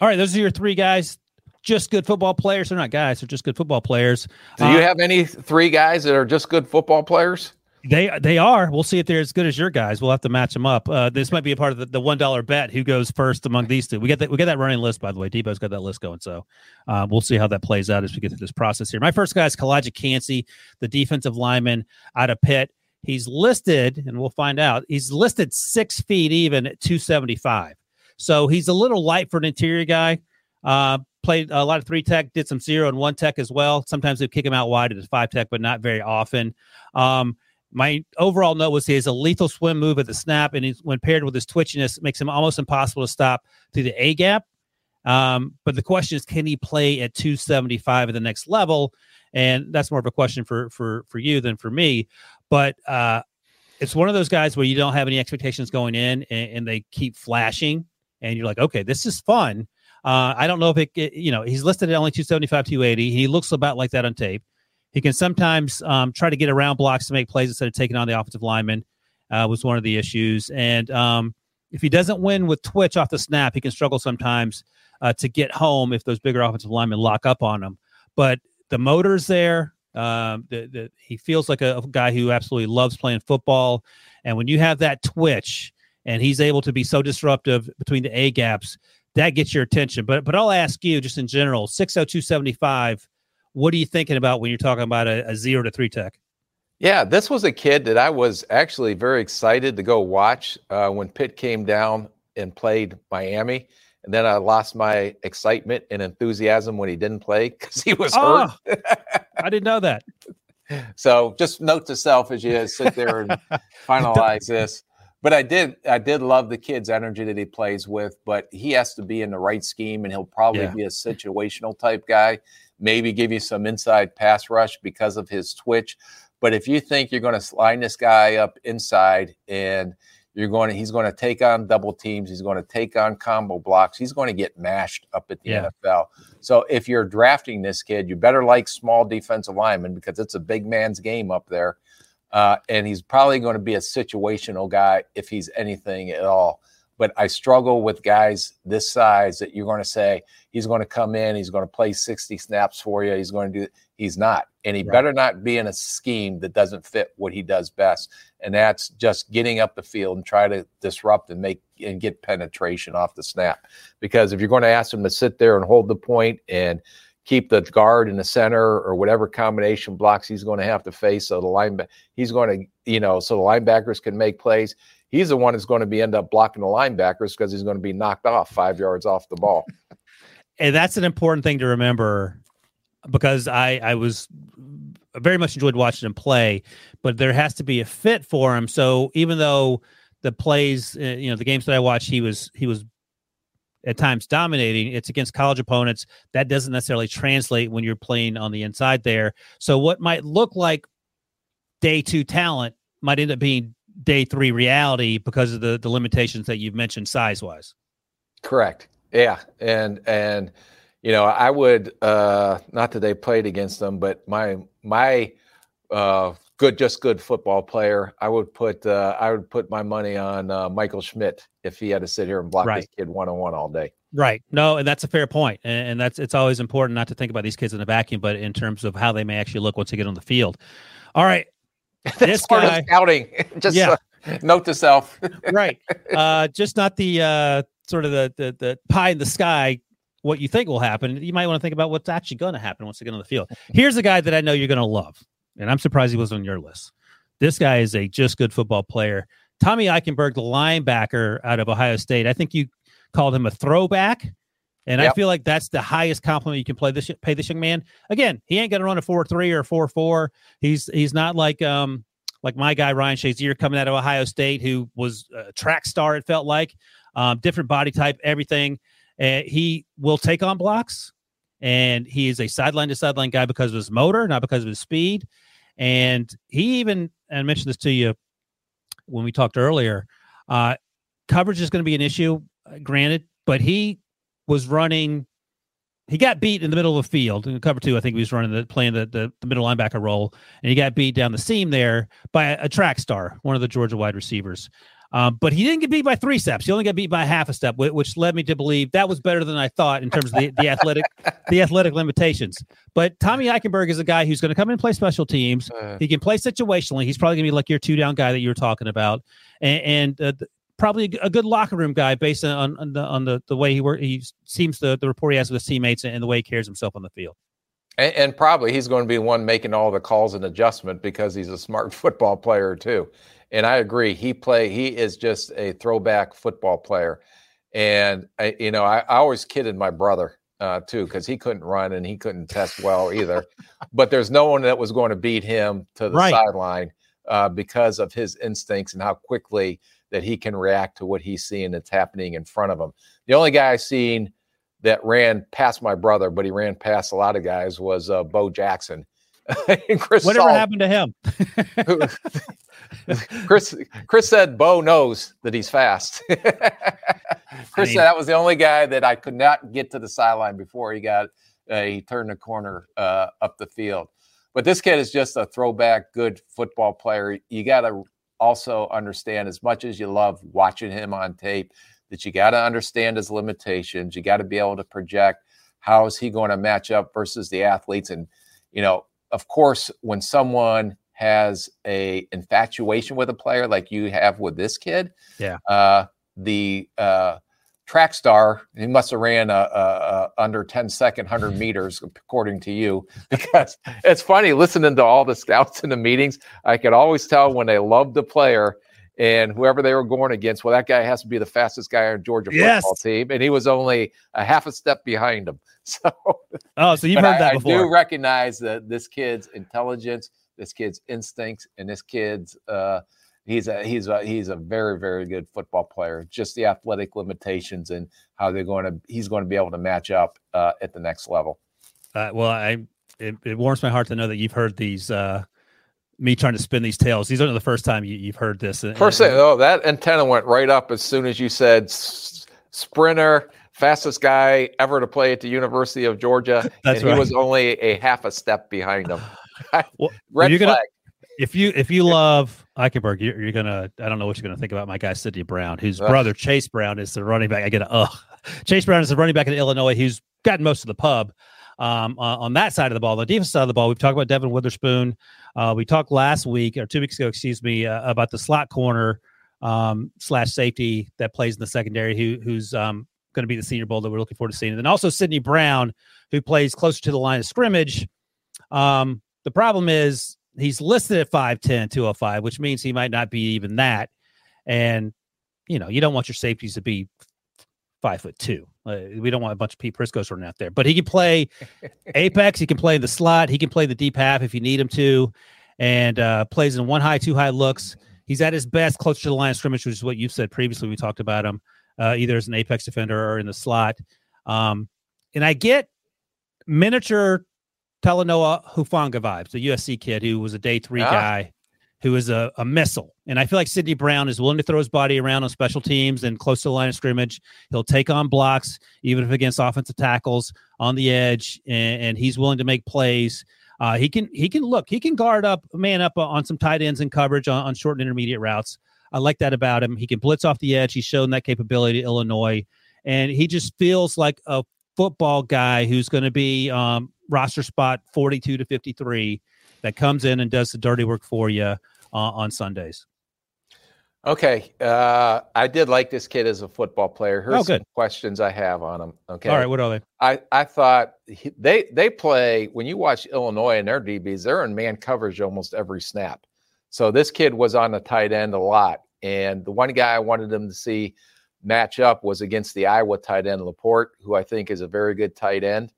All right, those are your three guys. Just good football players. They're not guys. They're just good football players. Do you uh, have any three guys that are just good football players? They they are. We'll see if they're as good as your guys. We'll have to match them up. Uh, this might be a part of the, the one dollar bet. Who goes first among these two? We get that. We get that running list by the way. Debo's got that list going. So uh, we'll see how that plays out as we get through this process here. My first guy is Calijah Kancey, the defensive lineman out of Pitt. He's listed, and we'll find out, he's listed six feet even at 275. So he's a little light for an interior guy. Uh, played a lot of three tech, did some zero and one tech as well. Sometimes they kick him out wide at five tech, but not very often. Um, my overall note was he has a lethal swim move at the snap, and when paired with his twitchiness, makes him almost impossible to stop through the A gap. Um, but the question is, can he play at 275 at the next level? And that's more of a question for for for you than for me. But uh, it's one of those guys where you don't have any expectations going in, and, and they keep flashing, and you're like, okay, this is fun. Uh, I don't know if it, it, you know, he's listed at only 275, 280. He looks about like that on tape. He can sometimes um, try to get around blocks to make plays instead of taking on the offensive lineman. Uh, was one of the issues, and um, if he doesn't win with twitch off the snap, he can struggle sometimes uh, to get home if those bigger offensive linemen lock up on him. But the motor's there. Um, the, the, he feels like a, a, guy who absolutely loves playing football. And when you have that twitch and he's able to be so disruptive between the A gaps, that gets your attention. But but I'll ask you just in general, 60275, what are you thinking about when you're talking about a, a zero to three tech? Yeah, this was a kid that I was actually very excited to go watch uh, when Pitt came down and played Miami. And then I lost my excitement and enthusiasm when he didn't play because he was oh, hurt. I didn't know that. So just note to self as you sit there and finalize this. but I did I did love the kid's energy that he plays with, but he has to be in the right scheme and he'll probably yeah. be a situational type guy, maybe give you some inside pass rush because of his twitch. But if you think you're going to line this guy up inside and you're going to he's going to take on double teams, he's going to take on combo blocks, he's going to get mashed up at the yeah. NFL. So if you're drafting this kid, you better like small defensive linemen because it's a big man's game up there uh, and he's probably going to be a situational guy if he's anything at all. But I struggle with guys this size that you're going to say he's going to come in, he's going to play 60 snaps for you. He's going to do, he's not. And he right. better not be in a scheme that doesn't fit what he does best. And that's just getting up the field and try to disrupt and make and get penetration off the snap. Because if you're going to ask him to sit there and hold the point and keep the guard in the center or whatever combination blocks he's going to have to face. So the linebacker, he's going to, you know, so the linebackers can make plays. He's the one that's going to be end up blocking the linebackers because he's going to be knocked off five yards off the ball. and that's an important thing to remember because I I was very much enjoyed watching him play, but there has to be a fit for him. So even though the plays, uh, you know, the games that I watched, he was he was at times dominating. It's against college opponents. That doesn't necessarily translate when you're playing on the inside there. So what might look like day two talent might end up being day three reality because of the the limitations that you've mentioned size wise. Correct. Yeah. And and you know, I would uh not that they played against them, but my my uh good, just good football player. I would put uh, I would put my money on uh, Michael Schmitz if he had to sit here and block right. this kid one on one all day. Right. No, and that's a fair point. And, and, that's it's always important not to think about these kids in a vacuum, but in terms of how they may actually look once they get on the field. All right. this guy scouting. Just yeah. Uh, note to self. right. Uh, just not the uh, sort of the, the the pie in the sky what you think will happen. You might want to think about what's actually going to happen once they get on the field. Here's a guy that I know you're going to love and I'm surprised he was on your list. This guy is a just good football player. Tommy Eichenberg, the linebacker out of Ohio State. I think you called him a throwback. And yep. I feel like that's the highest compliment you can play this pay this young man. Again, he ain't gonna run a four three or four four. He's he's not like um like my guy Ryan Shazier coming out of Ohio State, who was a track star. It felt like um, different body type, everything. And he will take on blocks, and he is a sideline to sideline guy because of his motor, not because of his speed. And he even, and I mentioned this to you when we talked earlier, uh, coverage is going to be an issue, uh, granted, but he was running. He got beat in the middle of the field in cover two. I think he was running the playing the, the, the middle linebacker role, and he got beat down the seam there by a, a track star, one of the Georgia wide receivers. Um, but he didn't get beat by three steps. He only got beat by half a step, which led me to believe that was better than I thought in terms of the, the athletic the athletic limitations. But Tommy Eichenberg is a guy who's going to come in and play special teams. Uh, he can play situationally. He's probably going to be like your two down guy that you were talking about, and, and uh, probably a good locker room guy based on, on the on the, the way he work. He seems the the rapport he has with his teammates and the way he carries himself on the field. And, and probably he's going to be one making all the calls and adjustment because he's a smart football player too. And I agree. He play. He is just a throwback football player. And I, you know, I, I always kidded my brother uh, too because he couldn't run and he couldn't test well either. but there's no one that was going to beat him to the right. sideline uh, because of his instincts and how quickly that he can react to what he's seeing that's happening in front of him. The only guy I seen that ran past my brother, but he ran past a lot of guys was uh, Bo Jackson. Chris Whatever Salt, happened to him? Chris Chris said Bo knows that he's fast. Chris I mean, said that was the only guy that I could not get to the sideline before he got uh, he turned the corner uh, up the field. But this kid is just a throwback, good football player. You got to also understand, as much as you love watching him on tape, that you got to understand his limitations. You got to be able to project how is he going to match up versus the athletes. And you know, of course, when someone has a infatuation with a player like you have with this kid. Yeah. Uh, the uh, track star, he must have ran a, a, a under 10 second 100 meters, according to you, because it's funny listening to all the scouts in the meetings. I could always tell when they loved the player and whoever they were going against, well, that guy has to be the fastest guy on Georgia yes. football team, and he was only a half a step behind him. So, oh, so you've heard I, that before. I do recognize that this kid's intelligence this kid's instincts and this kid's uh, he's a he's a he's a very very good football player. Just the athletic limitations and how they're going to he's going to be able to match up uh, at the next level. Uh, well, I it, it, warms my heart to know that you've heard these. Uh, me trying to spin these tales. These aren't the first time you, have heard this. First thing, oh, that antenna went right up as soon as you said s- sprinter, fastest guy ever to play at the University of Georgia, That's and right. he was only a half a step behind him. well, Red you're flag. Gonna, if you if you love Eichenberg, you're, you're, gonna I don't know what you're gonna think about my guy Sidney Brown, whose brother Chase Brown is the running back. I get a ugh. Chase Brown is the running back in Illinois who's gotten most of the pub. Um, uh, on that side of the ball, the defense side of the ball, we've talked about Devon Witherspoon. Uh, we talked last week or two weeks ago, excuse me, uh, about the slot corner um, slash safety that plays in the secondary, who who's um, going to be the Senior Bowl that we're looking forward to seeing. And then also Sidney Brown, who plays closer to the line of scrimmage. Um, the problem is he's listed at 5'10, 205, which means he might not be even that. And, you know, you don't want your safeties to be five foot two. Uh, we don't want a bunch of Pete Priscos running out there, but he can play apex. He can play in the slot. He can play the deep half if you need him to, and uh, plays in one high, two high looks. He's at his best close to the line of scrimmage, which is what you've said previously. We talked about him uh, either as an apex defender or in the slot. Um, and I get miniature Talanoa Hufanga vibes, the USC kid who was a day three Ah. guy who is a, a missile. And I feel like Sidney Brown is willing to throw his body around on special teams and close to the line of scrimmage. He'll take on blocks, even if against offensive tackles on the edge, and, and he's willing to make plays. Uh, he can he can look he can guard up man up on some tight ends and coverage on, on short and intermediate routes. I like that about him. He can blitz off the edge. He's shown that capability to Illinois, and he just feels like a football guy who's going to be um, roster spot forty two to fifty three that comes in and does the dirty work for you uh, on Sundays. Okay, uh, I did like this kid as a football player. Here's Oh, good. some questions I have on him. Okay, All right, what are they? I, I thought he, they they play when you watch Illinois and their DBs, they're in man coverage almost every snap. So this kid was on the tight end a lot, and the one guy I wanted him to see match up was against the Iowa tight end LaPorta, who I think is a very good tight end.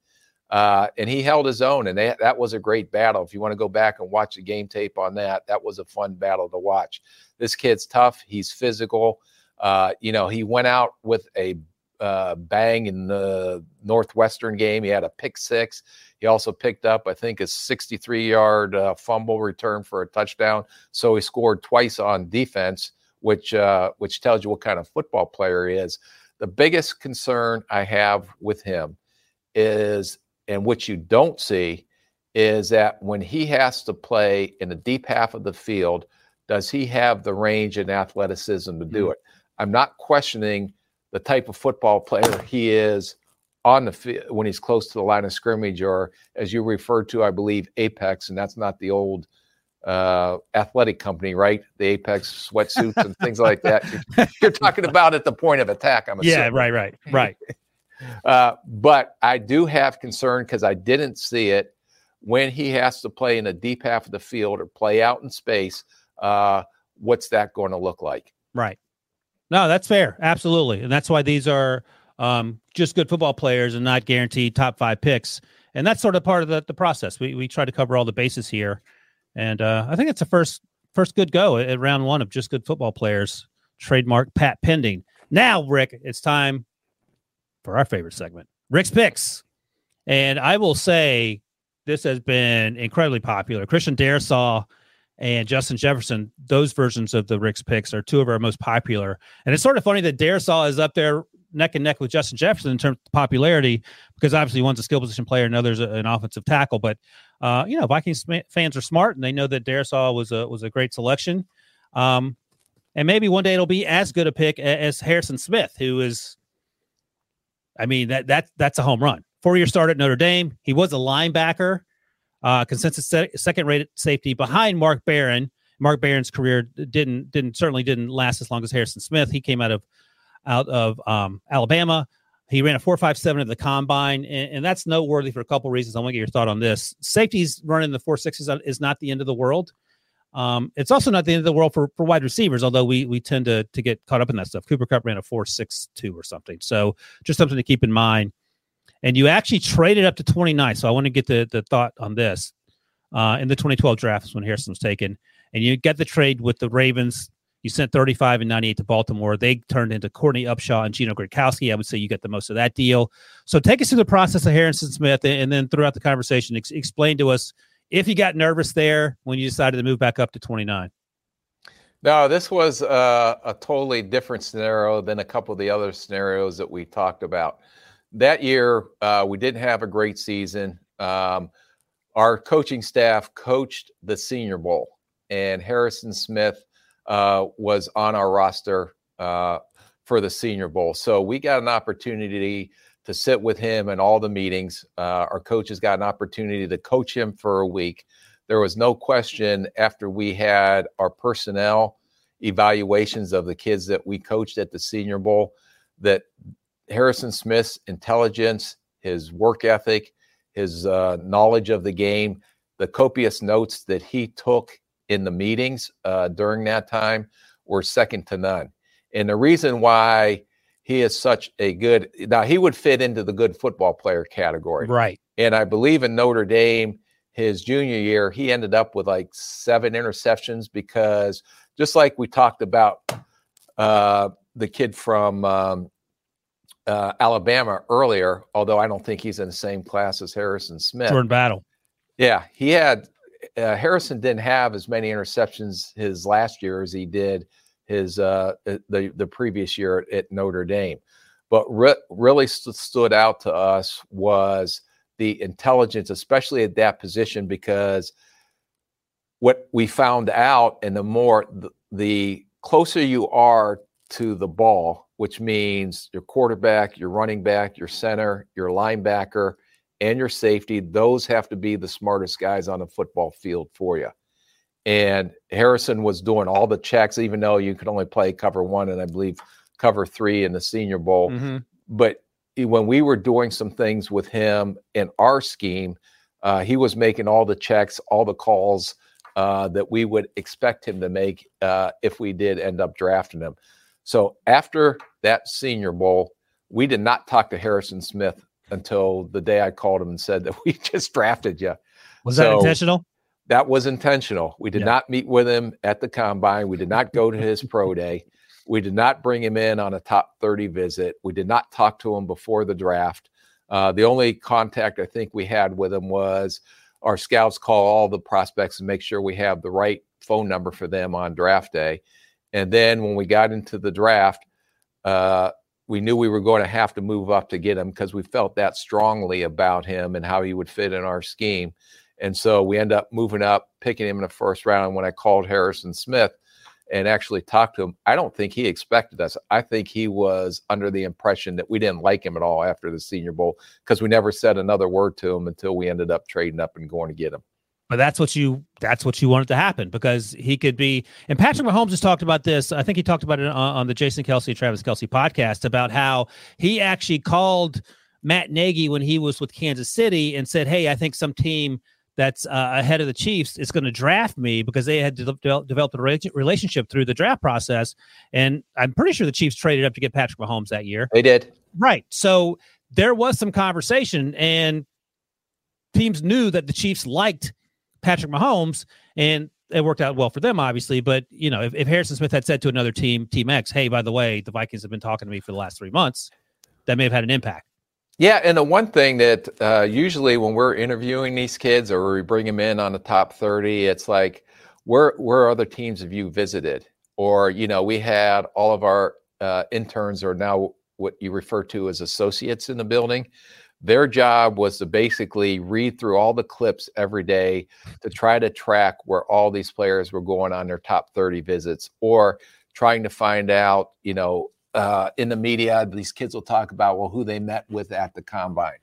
Uh, and he held his own, and they, that was a great battle. If you want to go back and watch the game tape on that, that was a fun battle to watch. This kid's tough. He's physical. Uh, you know, he went out with a uh, bang in the Northwestern game. He had a pick six. He also picked up, I think, a 63 yard uh, fumble return for a touchdown. So he scored twice on defense, which uh, which tells you what kind of football player he is. The biggest concern I have with him is, and what you don't see, is that when he has to play in the deep half of the field, does he have the range and athleticism to do it? I'm not questioning the type of football player he is on the field when he's close to the line of scrimmage, or as you referred to, I believe Apex, and that's not the old uh, athletic company, right? The Apex sweatsuits and things like that. You're, you're, talking about at the point of attack. I'm assuming. Yeah, right, right, right. Uh, but I do have concern because I didn't see it when he has to play in the deep half of the field or play out in space. Uh, what's that going to look like? Right. No, that's fair. Absolutely. And that's why these are um, just good football players and not guaranteed top five picks. And that's sort of part of the, the process. We, we try to cover all the bases here. And uh, I think it's the first first good go at round one of just good football players. Trademark Pat Pending. Now, Rick, it's time for our favorite segment, Rick's Picks. And I will say this has been incredibly popular. Christian Darrisaw and Justin Jefferson, those versions of the Rick's picks are two of our most popular. And it's sort of funny that Darrisaw is up there neck and neck with Justin Jefferson in terms of popularity, because obviously one's a skill position player and others an offensive tackle. But uh, you know, Vikings fans are smart and they know that Darrisaw was a was a great selection. Um, and maybe one day it'll be as good a pick as Harrison Smith, who is, I mean that that that's a home run. Four year start at Notre Dame. He was a linebacker uh, consensus se- second rated safety behind Mark Barron. Mark Barron's career didn't didn't certainly didn't last as long as Harrison Smith. He came out of out of um, Alabama. He ran a four five seven at the combine, and, and, that's noteworthy for a couple reasons. I want to get your thought on this. Safeties running the four sixes is not the end of the world. Um, it's also not the end of the world for, for wide receivers, although we we tend to to get caught up in that stuff. Cooper Kupp ran a four six two or something, so just something to keep in mind and you actually traded up to 29. So I want to get the, the thought on this. Uh, in the 2012 draft when Harrison was taken, and you get the trade with the Ravens You sent 35 and 98 to Baltimore. They turned into Courtney Upshaw and Gino Gradkowski. I would say you get the most of that deal. So take us through the process of Harrison Smith and, and then throughout the conversation, ex- explain to us if you got nervous there when you decided to move back up to 29. No, this was uh, a totally different scenario than a couple of the other scenarios that we talked about. That year, uh, we didn't have a great season. Um, our coaching staff coached the Senior Bowl, and Harrison Smith uh, was on our roster uh, for the Senior Bowl. So we got an opportunity to sit with him in all the meetings. Uh, our coaches got an opportunity to coach him for a week there was no question after we had our personnel evaluations of the kids that we coached at the Senior Bowl that Harrison Smith's intelligence, his work ethic, his uh, knowledge of the game, the copious notes that he took in the meetings uh, during that time were second to none. And the reason why he is such a good now he would fit into the good football player category, right? And I believe in Notre Dame his junior year, he ended up with like seven interceptions because just like we talked about uh, the kid from um, uh, Alabama earlier, although I don't think he's in the same class as Harrison Smith. Jordan Battle. Yeah, he had uh, Harrison didn't have as many interceptions his last year as he did his uh, the the previous year at, Notre Dame. But re- really st- stood out to us was the intelligence, especially at that position, because what we found out, and the more the closer you are to the ball, which means your quarterback, your running back, your center, your linebacker, and your safety, those have to be the smartest guys on the football field for you. And Harrison was doing all the checks, even though you could only play cover one and I believe cover three in the Senior Bowl. Mm-hmm. But when we were doing some things with him in our scheme, uh, he was making all the checks, all the calls uh, that we would expect him to make uh, if we did end up drafting him. So after that Senior Bowl, we did not talk to Harrison Smith until the day I called him and said that we just drafted you. Was so that intentional? That was intentional. We did yeah. not meet with him at the combine. We did not go to his pro day. We did not bring him in on a top 30 visit. We did not talk to him before the draft. Uh, the only contact I think we had with him was our scouts call all the prospects and make sure we have the right phone number for them on draft day. And then when we got into the draft, uh, we knew we were going to have to move up to get him because we felt that strongly about him and how he would fit in our scheme. And so we end up moving up, picking him in the first round. When I called Harrison Smith, and actually talked to him, I don't think he expected us. I think he was under the impression that we didn't like him at all after the Senior Bowl because we never said another word to him until we ended up trading up and going to get him. But that's what you that's what you wanted to happen because he could be. And Patrick Mahomes has talked about this. I think he talked about it on, on the Jason Kelce Travis Kelce podcast about how he actually called Matt Nagy when he was with Kansas City and said, "Hey, I think some team." That's uh, ahead of the Chiefs is going to draft me because they had de- de- developed a relationship through the draft process. And I'm pretty sure the Chiefs traded up to get Patrick Mahomes that year. They did. Right. So there was some conversation, and teams knew that the Chiefs liked Patrick Mahomes, and it worked out well for them, obviously. But, you know, if, if Harrison Smith had said to another team, Team X, hey, by the way, the Vikings have been talking to me for the last three months, that may have had an impact. Yeah, and the one thing that uh, usually when we're interviewing these kids or we bring them in on the top 30, it's like, where where other teams have you visited? Or, you know, we had all of our uh, interns are now what you refer to as associates in the building. Their job was to basically read through all the clips every day to try to track where all these players were going on their top 30 visits or trying to find out, you know, uh, in the media, these kids will talk about well who they met with at the combine.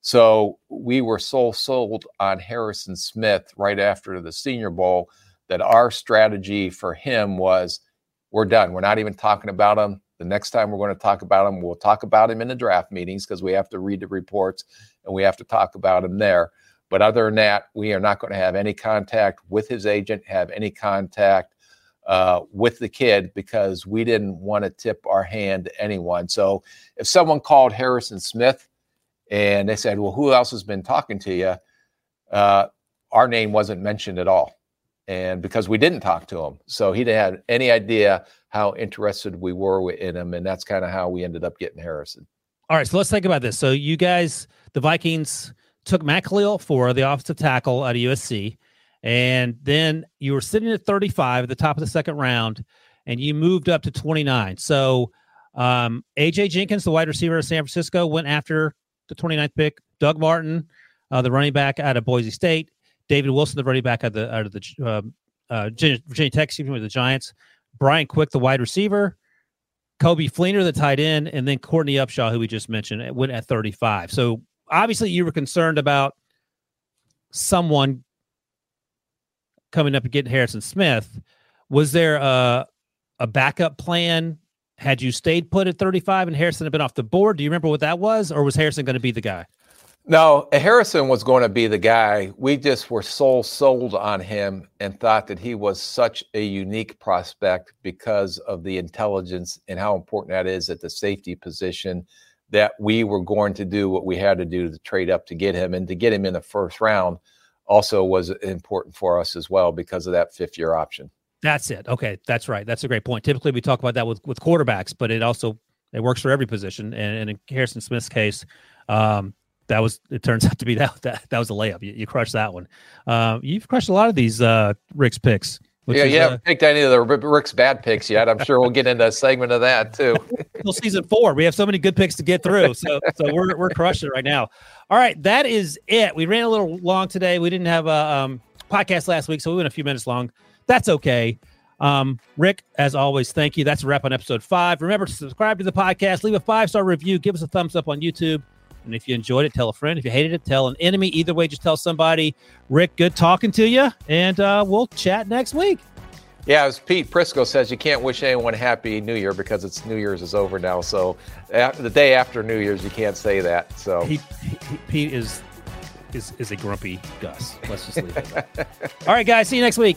So we were so sold on Harrison Smith right after the Senior Bowl that our strategy for him was we're done. We're not even talking about him. The next time we're going to talk about him, we'll talk about him in the draft meetings because we have to read the reports and we have to talk about him there. But other than that, we are not going to have any contact with his agent, have any contact uh, with the kid because we didn't want to tip our hand to anyone. So if someone called Harrison Smith and they said, "Well, who else has been talking to you?" Uh, our name wasn't mentioned at all. and because we didn't talk to him, so he didn't have any idea how interested we were in him, and that's kind of how we ended up getting Harrison. All right, so let's think about this. So you guys, the Vikings, took Matt Kalil for the offensive tackle of USC, and then you were sitting at 35 at the top of the second round, and you moved up to 29. So um, AJ Jenkins, the wide receiver of San Francisco, went after the 29th pick. Doug Martin, uh, the running back out of Boise State. David Wilson, the running back out of the out of the uh, uh, Virginia, Tech, excuse me, with the Giants. Brian Quick, the wide receiver. Coby Fleener, the tight end, and then Courtney Upshaw, who we just mentioned, went at 35. So obviously, you were concerned about someone coming up and getting Harrison Smith. Was there a, a backup plan? Had you stayed put at 35 and Harrison had been off the board? Do you remember what that was? Or was Harrison going to be the guy? No, Harrison was going to be the guy. We just were so sold on him and thought that he was such a unique prospect because of the intelligence and how important that is at the safety position that we were going to do what we had to do to trade up to get him and to get him in the first round also was important for us as well because of that fifth year option. That's it. Okay, that's right. That's a great point. Typically we talk about that with with quarterbacks, but it also it works for every position and, and in Harrison Smith's case um, that was it turns out to be that that, that was a layup. You, you crushed that one. Uh, you've crushed a lot of these uh, Rick's picks. Yeah, is, yeah. Uh, picked any of the Rick's bad picks yet. I'm sure we'll get into a segment of that too. Until season four, we have so many good picks to get through. So, so we're we're crushing it right now. All right, that is it. We ran a little long today. We didn't have a um, podcast last week, so we went a few minutes long. That's okay. Um, Rick, as always, thank you. That's a wrap on episode five. Remember to subscribe to the podcast, leave a five star review, give us a thumbs up on YouTube. And if you enjoyed it, tell a friend. If you hated it, tell an enemy. Either way, just tell somebody. Rick, good talking to you. And uh, we'll chat next week. Yeah, as Pete Prisco says, you can't wish anyone happy New Year because it's New Year's is over now. So the day after New Year's, you can't say that. So he, he, Pete is is is a grumpy Gus. Let's just leave it. All right, guys. See you next week.